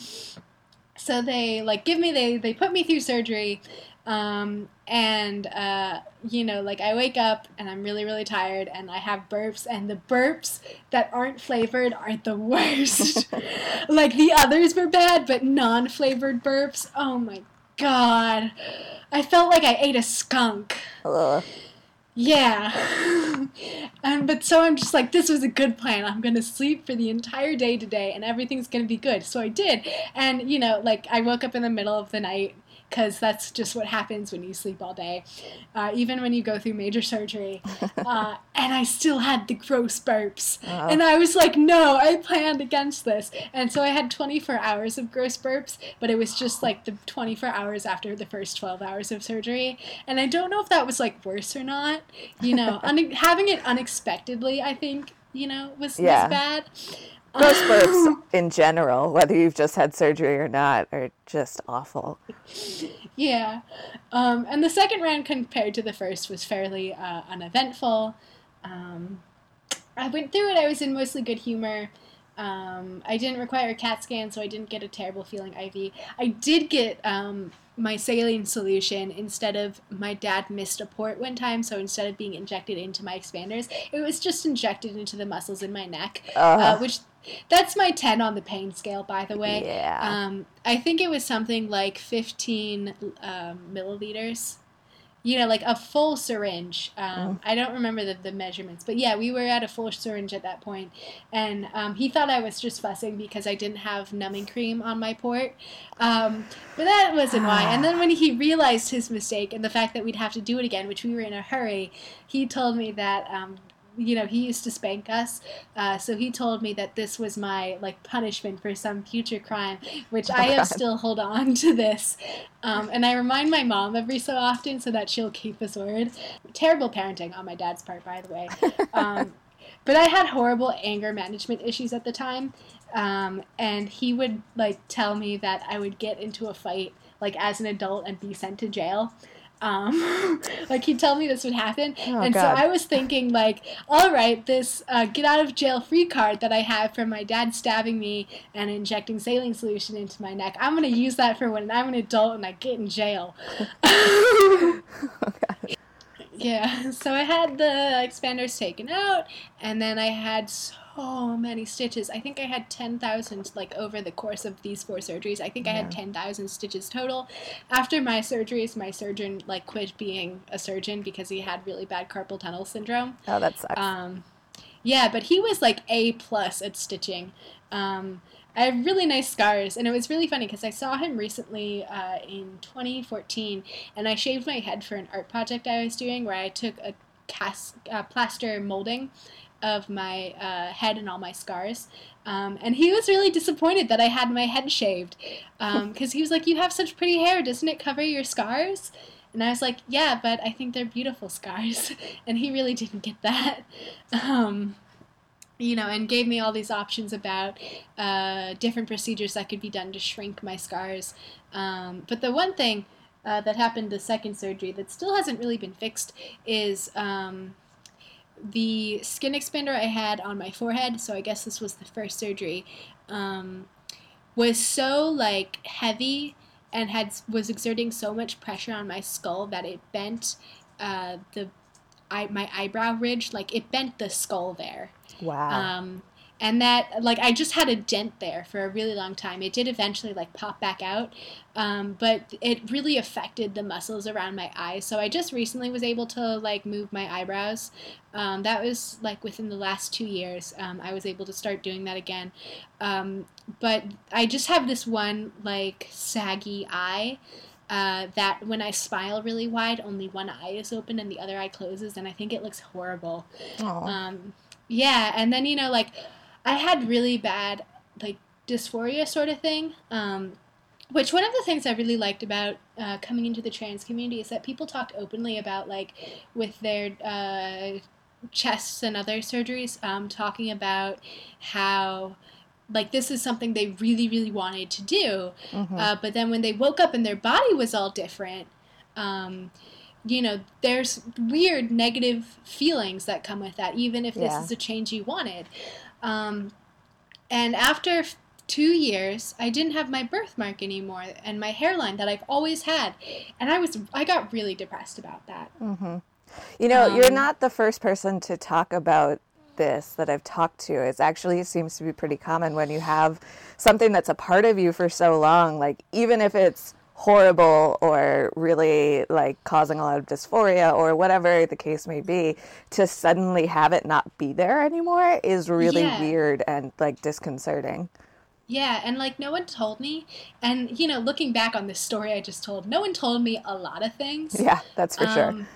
so they like give me, they, they put me through surgery, um, and uh, you know, like I wake up and I'm really, really tired, and I have burps, and the burps that aren't flavored are the <laughs> worst. <laughs> like the others were bad, but non-flavored burps, oh my god, I felt like I ate a skunk. Yeah. <laughs> and but so I'm just like, this was a good plan. I'm gonna sleep for the entire day today and everything's gonna be good. So I did. And you know, like I woke up in the middle of the night because that's just what happens when you sleep all day, uh, even when you go through major surgery. <laughs> Uh, and I still had the gross burps. Uh-huh. And I was like, no, I planned against this. And so I had 24 hours of gross burps, but it was just like the 24 hours after the first 12 hours of surgery. And I don't know if that was like worse or not. You know, <laughs> un- having it unexpectedly, I think, you know, was, yeah. was bad. Gross burps <gasps> in general, whether you've just had surgery or not, are just awful. Yeah. Um, and the second round compared to the first was fairly uh, uneventful. Um, I went through it. I was in mostly good humor. Um, I didn't require a CAT scan, so I didn't get a terrible feeling IV. I did get um, my saline solution instead of my dad missed a port one time, so instead of being injected into my expanders, it was just injected into the muscles in my neck, uh, uh, which that's my 10 on the pain scale, by the way. Yeah. Um, I think it was something like 15 um, milliliters you know, like a full syringe. Um, mm. I don't remember the, the measurements, but yeah, we were at a full syringe at that point, and um, he thought I was just fussing because I didn't have numbing cream on my port, um, but that wasn't why. And then <sighs> when he realized his mistake and the fact that we'd have to do it again, which we were in a hurry, he told me that um, you know, he used to spank us. Uh, so he told me that this was my like punishment for some future crime, which oh, I have still hold on to this. Um, and I remind my mom every so often so that she'll keep his word. Terrible parenting on my dad's part, by the way. Um, <laughs> but I had horrible anger management issues at the time. Um, and he would like tell me that I would get into a fight like as an adult and be sent to jail. Um, <laughs> like he'd tell me this would happen, oh, and God. so I was thinking, like, all right, this uh, get out of jail free card that I have from my dad stabbing me and injecting saline solution into my neck, I'm gonna use that for when I'm an adult and I get in jail. oh, <laughs> <laughs> yeah, so I had the expanders taken out, and then I had so so many stitches. I think I had 10,000 like over the course of these four surgeries. I think yeah. I had 10,000 stitches total. After my surgeries, my surgeon like quit being a surgeon because he had really bad carpal tunnel syndrome. Oh, that sucks. Um, yeah, but he was like A plus at stitching. Um, I have really nice scars, and it was really funny because I saw him recently uh, in 2014, and I shaved my head for an art project I was doing where I took a cast uh, plaster molding of my uh, head and all my scars. Um, and he was really disappointed that I had my head shaved because um, <laughs> he was like, You have such pretty hair. Doesn't it cover your scars? And I was like, Yeah, but I think they're beautiful scars. <laughs> and he really didn't get that. <laughs> Um, you know, and gave me all these options about uh, different procedures that could be done to shrink my scars. Um, but the one thing uh, that happened the second surgery that still hasn't really been fixed is um, the skin expander I had on my forehead, so I guess this was the first surgery, um, was so like heavy and had was exerting so much pressure on my skull that it bent uh, the I, my eyebrow ridge, like it bent the skull there. Wow. Um, and that like i just had a dent there for a really long time. It did eventually like pop back out um, but it really affected the muscles around my eyes. So i just recently was able to like move my eyebrows. Um, that was like within the last two years um, i was able to start doing that again. Um, but i just have this one like saggy eye uh, that when I smile really wide, only one eye is open and the other eye closes, and I think it looks horrible. Um, yeah, and then you know, like I had really bad like dysphoria sort of thing. Um, which one of the things I really liked about uh, coming into the trans community is that people talked openly about like with their uh, chests and other surgeries, um, talking about how like this is something they really really wanted to do, mm-hmm. uh, but then when they woke up and their body was all different. Um, you know, there's weird negative feelings that come with that, even if this yeah. is a change you wanted. Um, and after two years, I didn't have my birthmark anymore and my hairline that I've always had, and I was I got really depressed about that. Mm-hmm. You know, um, you're not the first person to talk about this that I've talked to. It actually seems to be pretty common when you have something that's a part of you for so long. Like even if it's horrible or really like causing a lot of dysphoria or whatever the case may be to suddenly have it not be there anymore is really yeah. weird and like disconcerting yeah and like no one told me and you know looking back on this story i just told no one told me a lot of things yeah that's for um, sure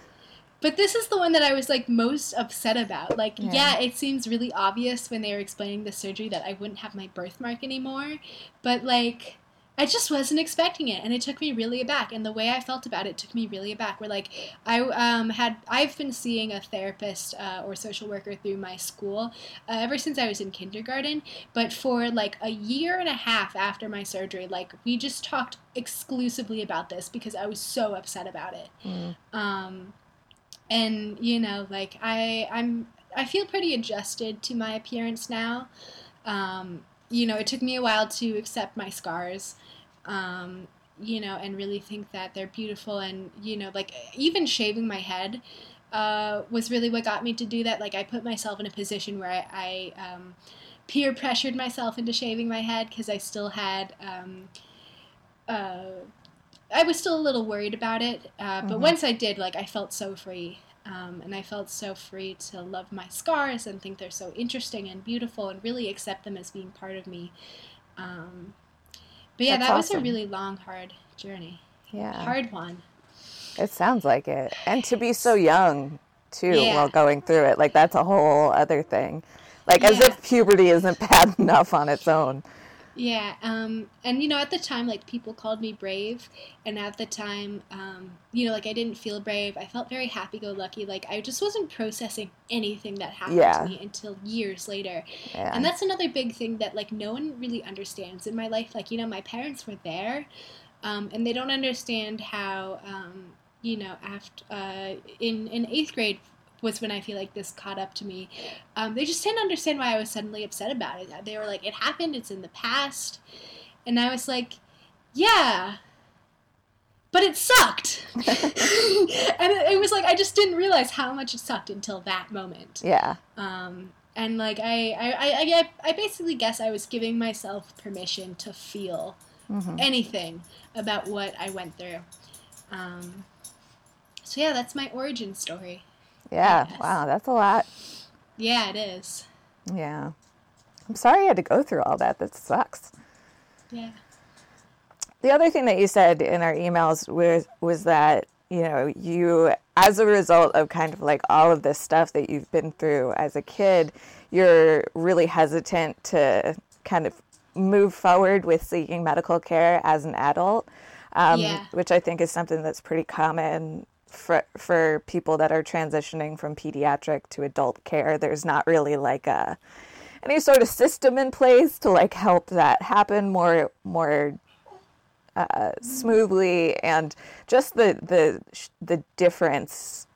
but this is the one that I was like most upset about. Like, yeah. yeah. it seems really obvious when they were explaining the surgery that I wouldn't have my birthmark anymore. But like, I just wasn't expecting it, and it took me really aback. And the way I felt about it took me really aback. Where like I um, had I've been seeing a therapist uh, or social worker through my school uh, ever since I was in kindergarten. But for like a year and a half after my surgery, like we just talked exclusively about this because I was so upset about it. Mm. Um, and you know, like I I'm I feel pretty adjusted to my appearance now. Um, you know, it took me a while to accept my scars. Um, you know, and really think that they're beautiful. And, you know, like even shaving my head uh, was really what got me to do that. Like, I put myself in a position where I, I um, peer pressured myself into shaving my head because I still had. Um, uh, I was still a little worried about it, uh, but mm-hmm. once I did, like I felt so free, um, and I felt so free to love my scars and think they're so interesting and beautiful, and really accept them as being part of me. Um, but yeah, That's that awesome. was a really long, hard journey. Yeah. Hard one. It sounds like it. And to be so young, too, yeah. while going through it. Like, that's a whole other thing. Like, yeah. as if puberty isn't <laughs> bad enough on its own. Yeah, um, and you know, at the time, like people called me brave, and at the time, um, you know, like I didn't feel brave. I felt very happy-go-lucky. Like I just wasn't processing anything that happened yeah. to me until years later. Yeah. And that's another big thing that like no one really understands in my life. Like you know, my parents were there, um, and they don't understand how um, you know after uh, in in eighth grade was when I feel like this caught up to me. Um, they just didn't understand why I was suddenly upset about it. They were like, it happened, it's in the past. And I was like, yeah, but it sucked. <laughs> and it, it, was like, I just didn't realize how much it sucked until that moment. Yeah. Um, and like, I, I, I, I basically guess I was giving myself permission to feel mm-hmm. anything about what I went through. Um, so yeah, that's my origin story. Yeah. Wow, that's a lot. Yeah, it is. Yeah. I'm sorry you had to go through all that. That sucks. Yeah. The other thing that you said in our emails was was that, you know, you as a result of kind of like all of this stuff that you've been through as a kid, you're really hesitant to kind of move forward with seeking medical care as an adult. Um, yeah. which I think is something that's pretty common for for people that are transitioning from pediatric to adult care there's not really like a any sort of system in place to like help that happen more more uh, smoothly and just the the the difference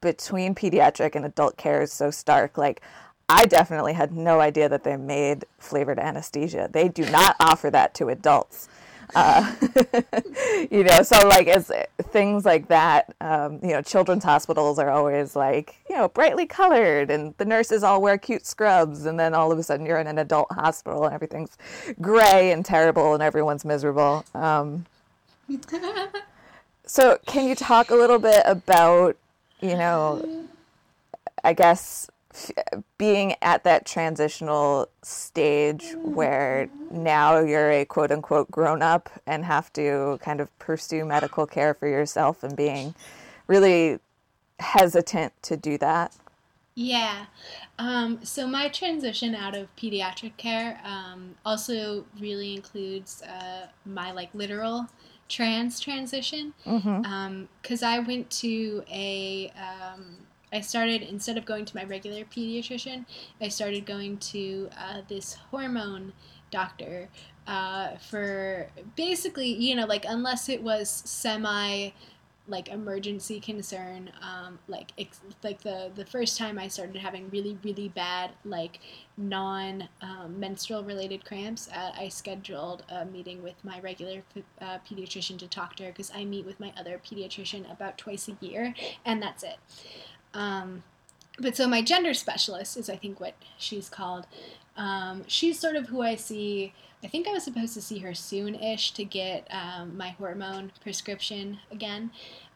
between pediatric and adult care is so stark like I definitely had no idea that they made flavored anesthesia. They do not offer that to adults. Uh, <laughs> you know, so like as things like that, um, you know, children's hospitals are always like, you know, brightly colored and the nurses all wear cute scrubs. And then all of a sudden you're in an adult hospital and everything's gray and terrible and everyone's miserable. Um, <laughs> so can you talk a little bit about, you know, I guess being at that transitional stage where now you're a quote unquote grown up and have to kind of pursue medical care for yourself and being really hesitant to do that? Yeah. Um, so my transition out of pediatric care um, also really includes uh, my like literal trans transition because mm-hmm. um, I went to a um, I started instead of going to my regular pediatrician, I started going to uh, this hormone doctor uh, for basically, you know, like unless it was semi like emergency concern um, like ex- like the the first time I started having really really bad like non um, menstrual related cramps uh, I scheduled a meeting with my regular uh, pediatrician to talk to her because I meet with my other pediatrician about twice a year and that's it um, but so my gender specialist is, I think, what she's called. Um, she's sort of who I see. I think I was supposed to see her soon-ish to get um, my hormone prescription again.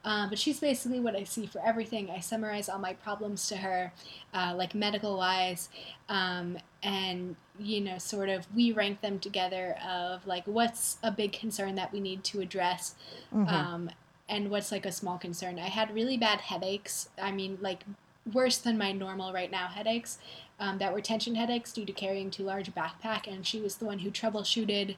Uh, but she's basically what I see for everything. I summarize all my problems to her, uh, like medical wise, um, and you know, sort of we rank them together of like what's a big concern that we need to address, mm-hmm. um, and what's like a small concern. I had really bad headaches. I mean, like worse than my normal right now headaches um, that were tension headaches due to carrying too large a backpack. And she was the one who troubleshooted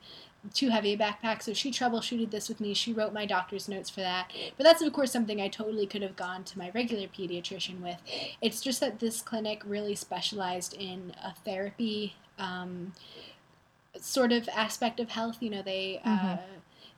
too heavy a backpack. So she troubleshooted this with me. She wrote my doctor's notes for that. But that's, of course, something I totally could have gone to my regular pediatrician with. It's just that this clinic really specialized in a therapy um, sort of aspect of health. You know, they. Uh, mm-hmm. Uh,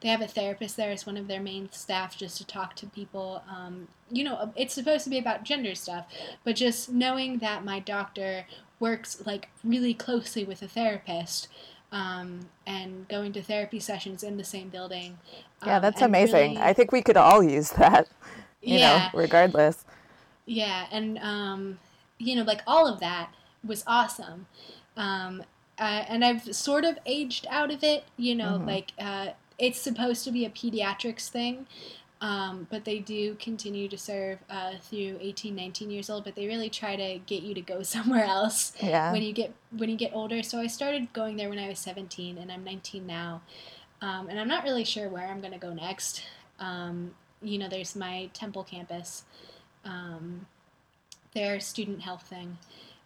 they have a therapist there as one of their main staff just to talk to people. Um, you know, it's supposed to be about gender stuff, but just knowing that my doctor works like really closely with a therapist um, and going to therapy sessions in the same building. Yeah, um, that's amazing. really- I think we could all use that, you Yeah. know, regardless. Yeah, and um, you know, like all of that was awesome. Um, uh, and I've sort of aged out of it. You know, Mhm. like uh, it's supposed to be a pediatrics thing, um, but they do continue to serve uh, through 18, 19 years old. But they really try to get you to go <laughs> somewhere else Yeah. when you get when you get older. So I started going there when I was 17, and I'm 19 now, um, and I'm not really sure where I'm gonna go next. Um, you know, there's my Temple campus, um, their student health thing.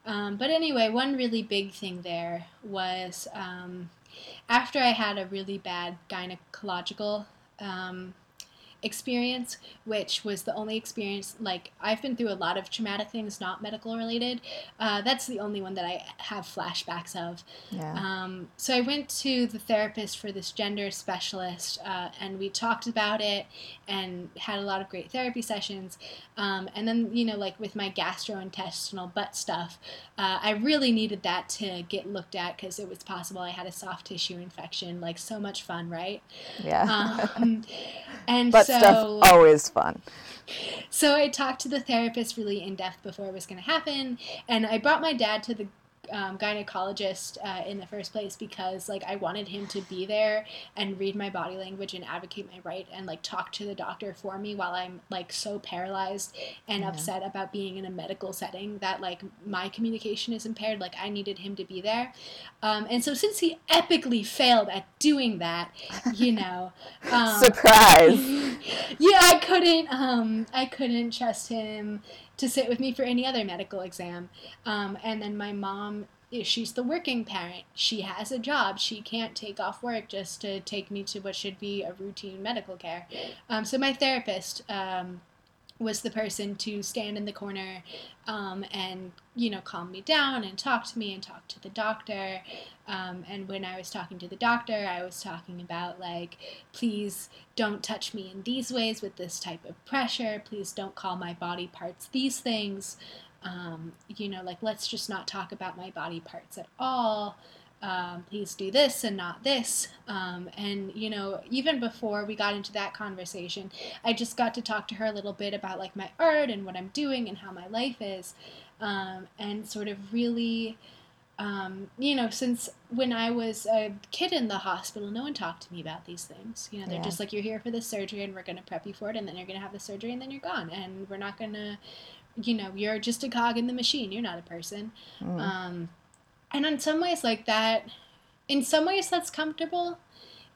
Um, but anyway, one really big thing there was um, after I had a really bad gynecological um, experience, which was the only experience, like, I've been through a lot of traumatic things, not medical related. Uh, that's the only one that I have flashbacks of. Yeah. Um, so I went to the therapist for this gender specialist, uh, and we talked about it and had a lot of great therapy sessions. Um, and then, you know, like with my gastrointestinal butt stuff, uh, I really needed that to get looked at because it was possible I had a soft tissue infection. Like, so much fun, right? yeah. Um, <laughs> and but so, stuff always fun. so I talked to the therapist really in depth before it was going to happen, and I brought my dad to the um, gynecologist uh, in the first place because like I wanted him to be there and read my body language and advocate my right and like talk to the doctor for me while I'm like so paralyzed and Yeah. upset about being in a medical setting that like my communication is impaired. Like I needed him to be there, um, and so since he epically failed at doing that, you know, <laughs> um, Surprise. <laughs> yeah, I couldn't. Um, I couldn't trust him to sit with me for any other medical exam. Um, and then my mom, she's the working parent. She has a job. She can't take off work just to take me to what should be a routine medical care. Um, so my therapist. Was the person to stand in the corner um, and you know calm me down and talk to me and talk to the doctor. Um, and when i was talking to the doctor i was talking about like please don't touch me in these ways with this type of pressure. Please don't call my body parts these things. Um, you know like let's just not talk about my body parts at all um, please do this and not this. Um, and, you know, even before we got into that conversation, I just got to talk to her a little bit about like my art and what I'm doing and how my life is. Um, and sort of really, um, you know, since when I was a kid in the hospital, no one talked to me about these things. You know, they're Yeah. just like, you're here for this surgery and we're going to prep you for it, and then you're going to have the surgery and then you're gone. And we're not going to, you know, you're just a cog in the machine. You're not a person. Mm. And in some ways, like that, in some ways, that's comfortable.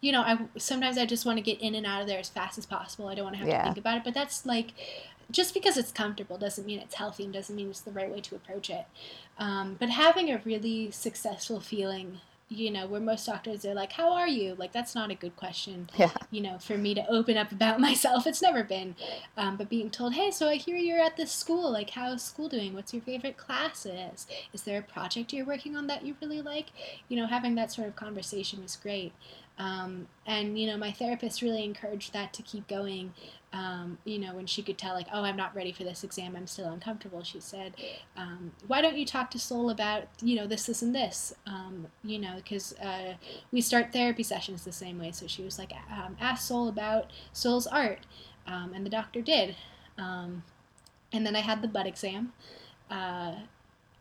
You know, I sometimes I just want to get in and out of there as fast as possible. I don't want to have Yeah. to think about it. But that's like, just because it's comfortable doesn't mean it's healthy and doesn't mean it's the right way to approach it. Um, but having a really successful feeling, you know, where most doctors are like, "How are you?" Like that's not a good question yeah. you know, for me to open up about <laughs> myself. It's never been. Um, but being told, hey, so I hear you're at this school. Like, how's school doing? What's your favorite classes? Is there a project you're working on that you really like? You know, having that sort of conversation was great. Um, and, you know, my therapist really encouraged that to keep going. Um, you know, when she could tell, like, oh, I'm not ready for this exam, I'm still uncomfortable, she said, um, why don't you talk to Soul about, you know, this, this, and this? Um, you know, because uh, we start therapy sessions the same way. So she was like, um, ask Soul about Soul's art. Um, and the doctor did. Um, and then I had the butt exam. Uh,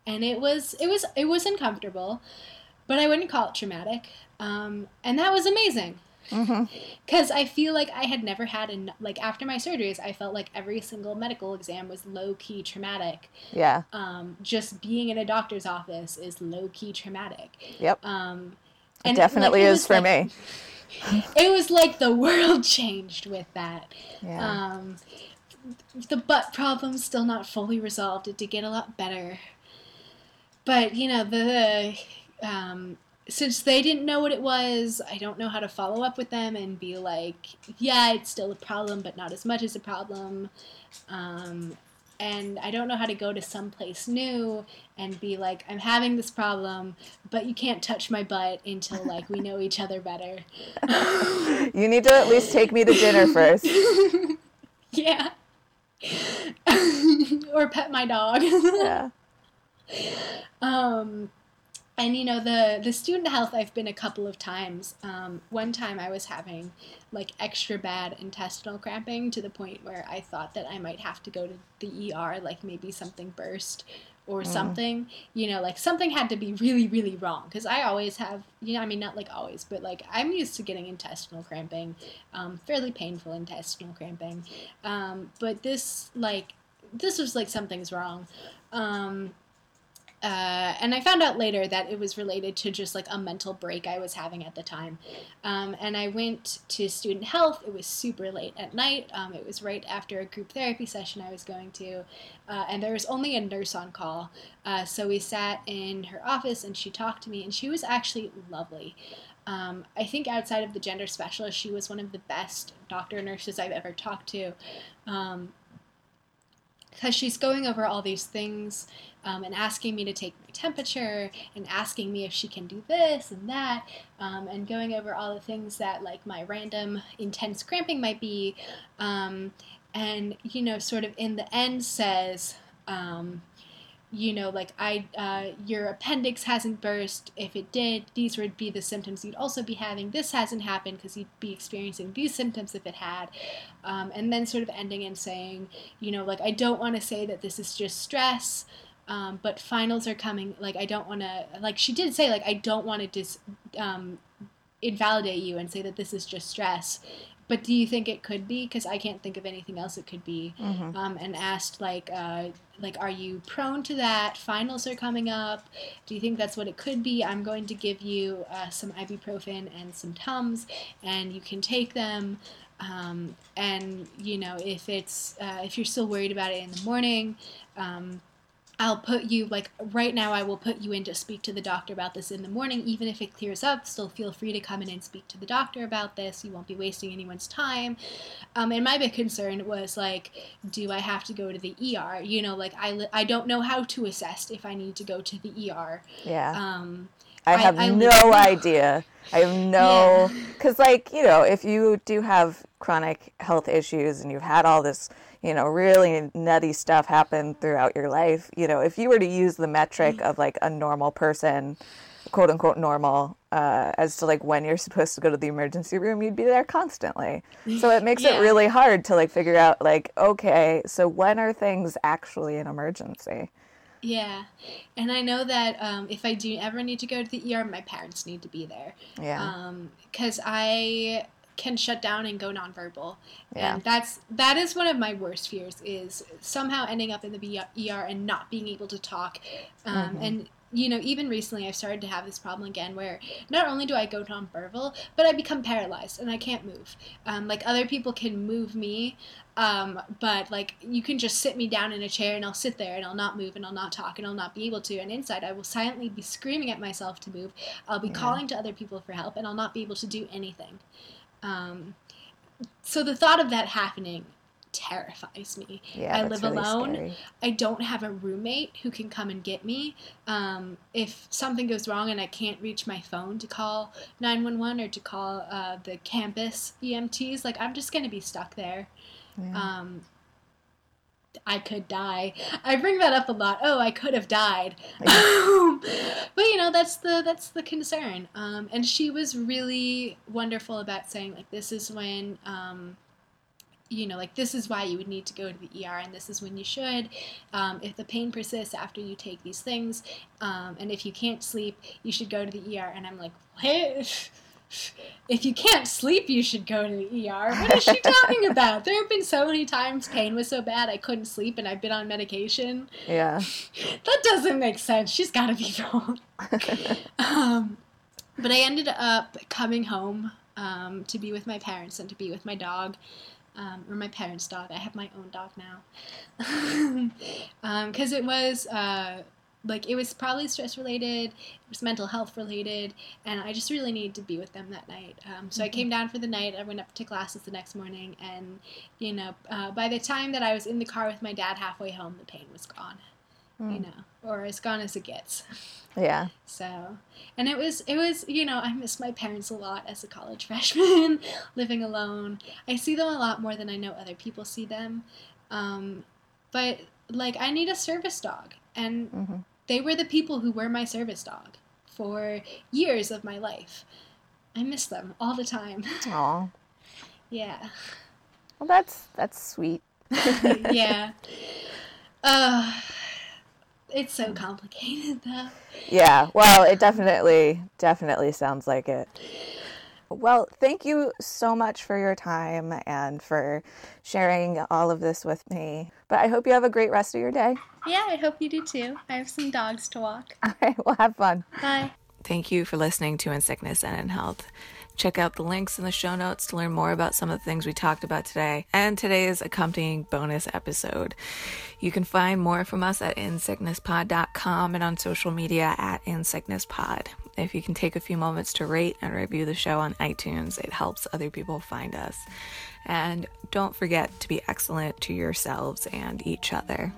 and it was it was it was uncomfortable, but I wouldn't call it traumatic. Um, and that was amazing hmm because I feel like I had never had an like after my surgeries, I felt like every single medical exam was low key traumatic. Yeah. Um, just being in a doctor's office is low key traumatic. Yep. Um, It like, definitely it is for like- me. <laughs> It was like the world <laughs> changed with that. Yeah. Um, the butt problem's still not fully resolved. It did get a lot better. But, you know, the. Um, since they didn't know what it was, I don't know how to follow up with them and be like, yeah, it's still a problem, but not as much as a problem. Um, and I don't know how to go to someplace new and be like, I'm having this problem, but you can't touch my butt until like we know each other better. you need to at least take me to dinner first. <laughs> yeah. <laughs> or pet my dog. yeah. <laughs> Um and you know the the student health i've been a couple of times. Um, one time i was having like extra bad intestinal cramping to the point where i thought that i might have to go to the er like maybe something burst or mm. something. You know like something had to be really really wrong. Because i always have you know i mean not like always but like i'm used to getting intestinal cramping um, fairly painful intestinal cramping. Um, but this like this was like something's wrong. Um, uh, and I found out later that it was related to just like a mental break I was having at the time. Um, and I went to student health. It was super late at night. Um, it was right after a group therapy session I was going to. Uh, and there was only a nurse on call. Uh, so we sat in her office and she talked to me, and she was actually lovely. Um, I think outside of the gender specialist, she was one of the best doctor nurses I've ever talked to. Um, because she's going over all these things um, and asking me to take my temperature and asking me if she can do this and that um, and going over all the things that like my random intense cramping might be um, and you know sort of in the end says um, you know, like I, uh, your appendix hasn't burst. If it did, these would be the symptoms you'd also be having. This hasn't happened because you'd be experiencing these symptoms if it had. Um, and then sort of ending and saying, you know, like I don't want to say that this is just stress. Um, but finals are coming. Like I don't want to. Like she did say, like I don't want to dis um, invalidate you and say that this is just stress. But do you think it could be? Because I can't think of anything else it could be. Mm-hmm. Um, and asked like, uh, like, are you prone to that? Finals are coming up. Do you think that's what it could be? I'm going to give you uh, some ibuprofen and some Tums, and you can take them. Um, and you know, if it's uh, if you're still worried about it in the morning, um, I'll put you like right now I will put you in to speak to the doctor about this in the morning. Even if it clears up still feel free to come in and speak to the doctor about this. You won't be wasting anyone's time. Um, and my big concern was like do I have to go to the ER you know like I, I don't know how to assess if I need to go to the ER yeah. Um, I have I, I no <laughs> idea. I have no because yeah. like you know if you do have chronic health issues and you've had all this you know, really nutty stuff happen throughout your life, you know, if you were to use the metric of like a normal person, quote unquote normal, uh, as to like when you're supposed to go to the emergency room, you'd be there constantly. So it makes yeah. it really hard to like figure out like, okay, so when are things actually an emergency? Yeah, and I know that um, if I do ever need to go to the ER, my parents need to be there. Yeah. Because um, I can shut down and go nonverbal. Yeah. And that's that is one of my worst fears is somehow ending up in the ER and not being able to talk. Um, mm-hmm. And you know, even recently I've started to have this problem again where not only do I go nonverbal, but I become paralyzed and I can't move. Um, like other people can move me, um, but like you can just sit me down in a chair and I'll sit there and I'll not move and I'll not talk and I'll not be able to. And inside I will silently be screaming at myself to move. I'll be yeah. calling to other people for help and I'll not be able to do anything. Um, so the thought of that happening terrifies me. Yeah, I live really alone. Scary. I don't have a roommate who can come and get me. Um, if something goes wrong and I can't reach my phone to call 911 or to call uh, the campus EMTs, like I'm just going to be stuck there. Yeah. Um, I could die. I bring that up a lot. Oh, I could have died. but you know, that's the that's the concern. Um, and she was really wonderful about saying like this is when um, you know, like this is why you would need to go to the ER, and this is when you should. Um, if the pain persists after you take these things, um, and if you can't sleep, you should go to the ER. And I'm like, what? <laughs> if you can't sleep, you should go to the ER. What is she talking <laughs> about? There have been so many times pain was so bad I couldn't sleep and I've been on medication. Yeah. that doesn't make sense. She's got to be wrong. <laughs> um, but I ended up coming home um, to be with my parents and to be with my dog. Um, or my parents' dog. I have my own dog now. Because <laughs> um, it was. Uh, like it was probably stress related, it was mental health related, and I just really needed to be with them that night. Um, so I came down for the night. I went up to classes the next morning, and you know, uh, by the time that I was in the car with my dad halfway home, the pain was gone. You know, or as gone as it gets. Yeah. So, and it was it was you know I miss my parents a lot as a college <laughs> freshman, living alone. I see them a lot more than I know other people see them, um, but like I need a service dog, and Mhm. they were the people who were my service dog for years of my life. I miss them all the time. Aw. <laughs> yeah, Well, that's that's sweet. <laughs> yeah. <laughs> Uh, it's so complicated though. Yeah, well, it definitely, definitely sounds like it. Well, thank you so much for your time and for sharing all of this with me. But I hope you have a great rest of your day. Yeah, I hope you do too. I have some dogs to walk. <laughs> All right, well, have fun. Bye. Thank you for listening to In Sickness and in Health. Check out the links in the show notes to learn more about some of the things we talked about today and today's accompanying bonus episode. You can find more from us at insicknesspod.com and on social media at insicknesspod. If you can take a few moments to rate and review the show on iTunes, it helps other people find us. And don't forget to be excellent to yourselves and each other.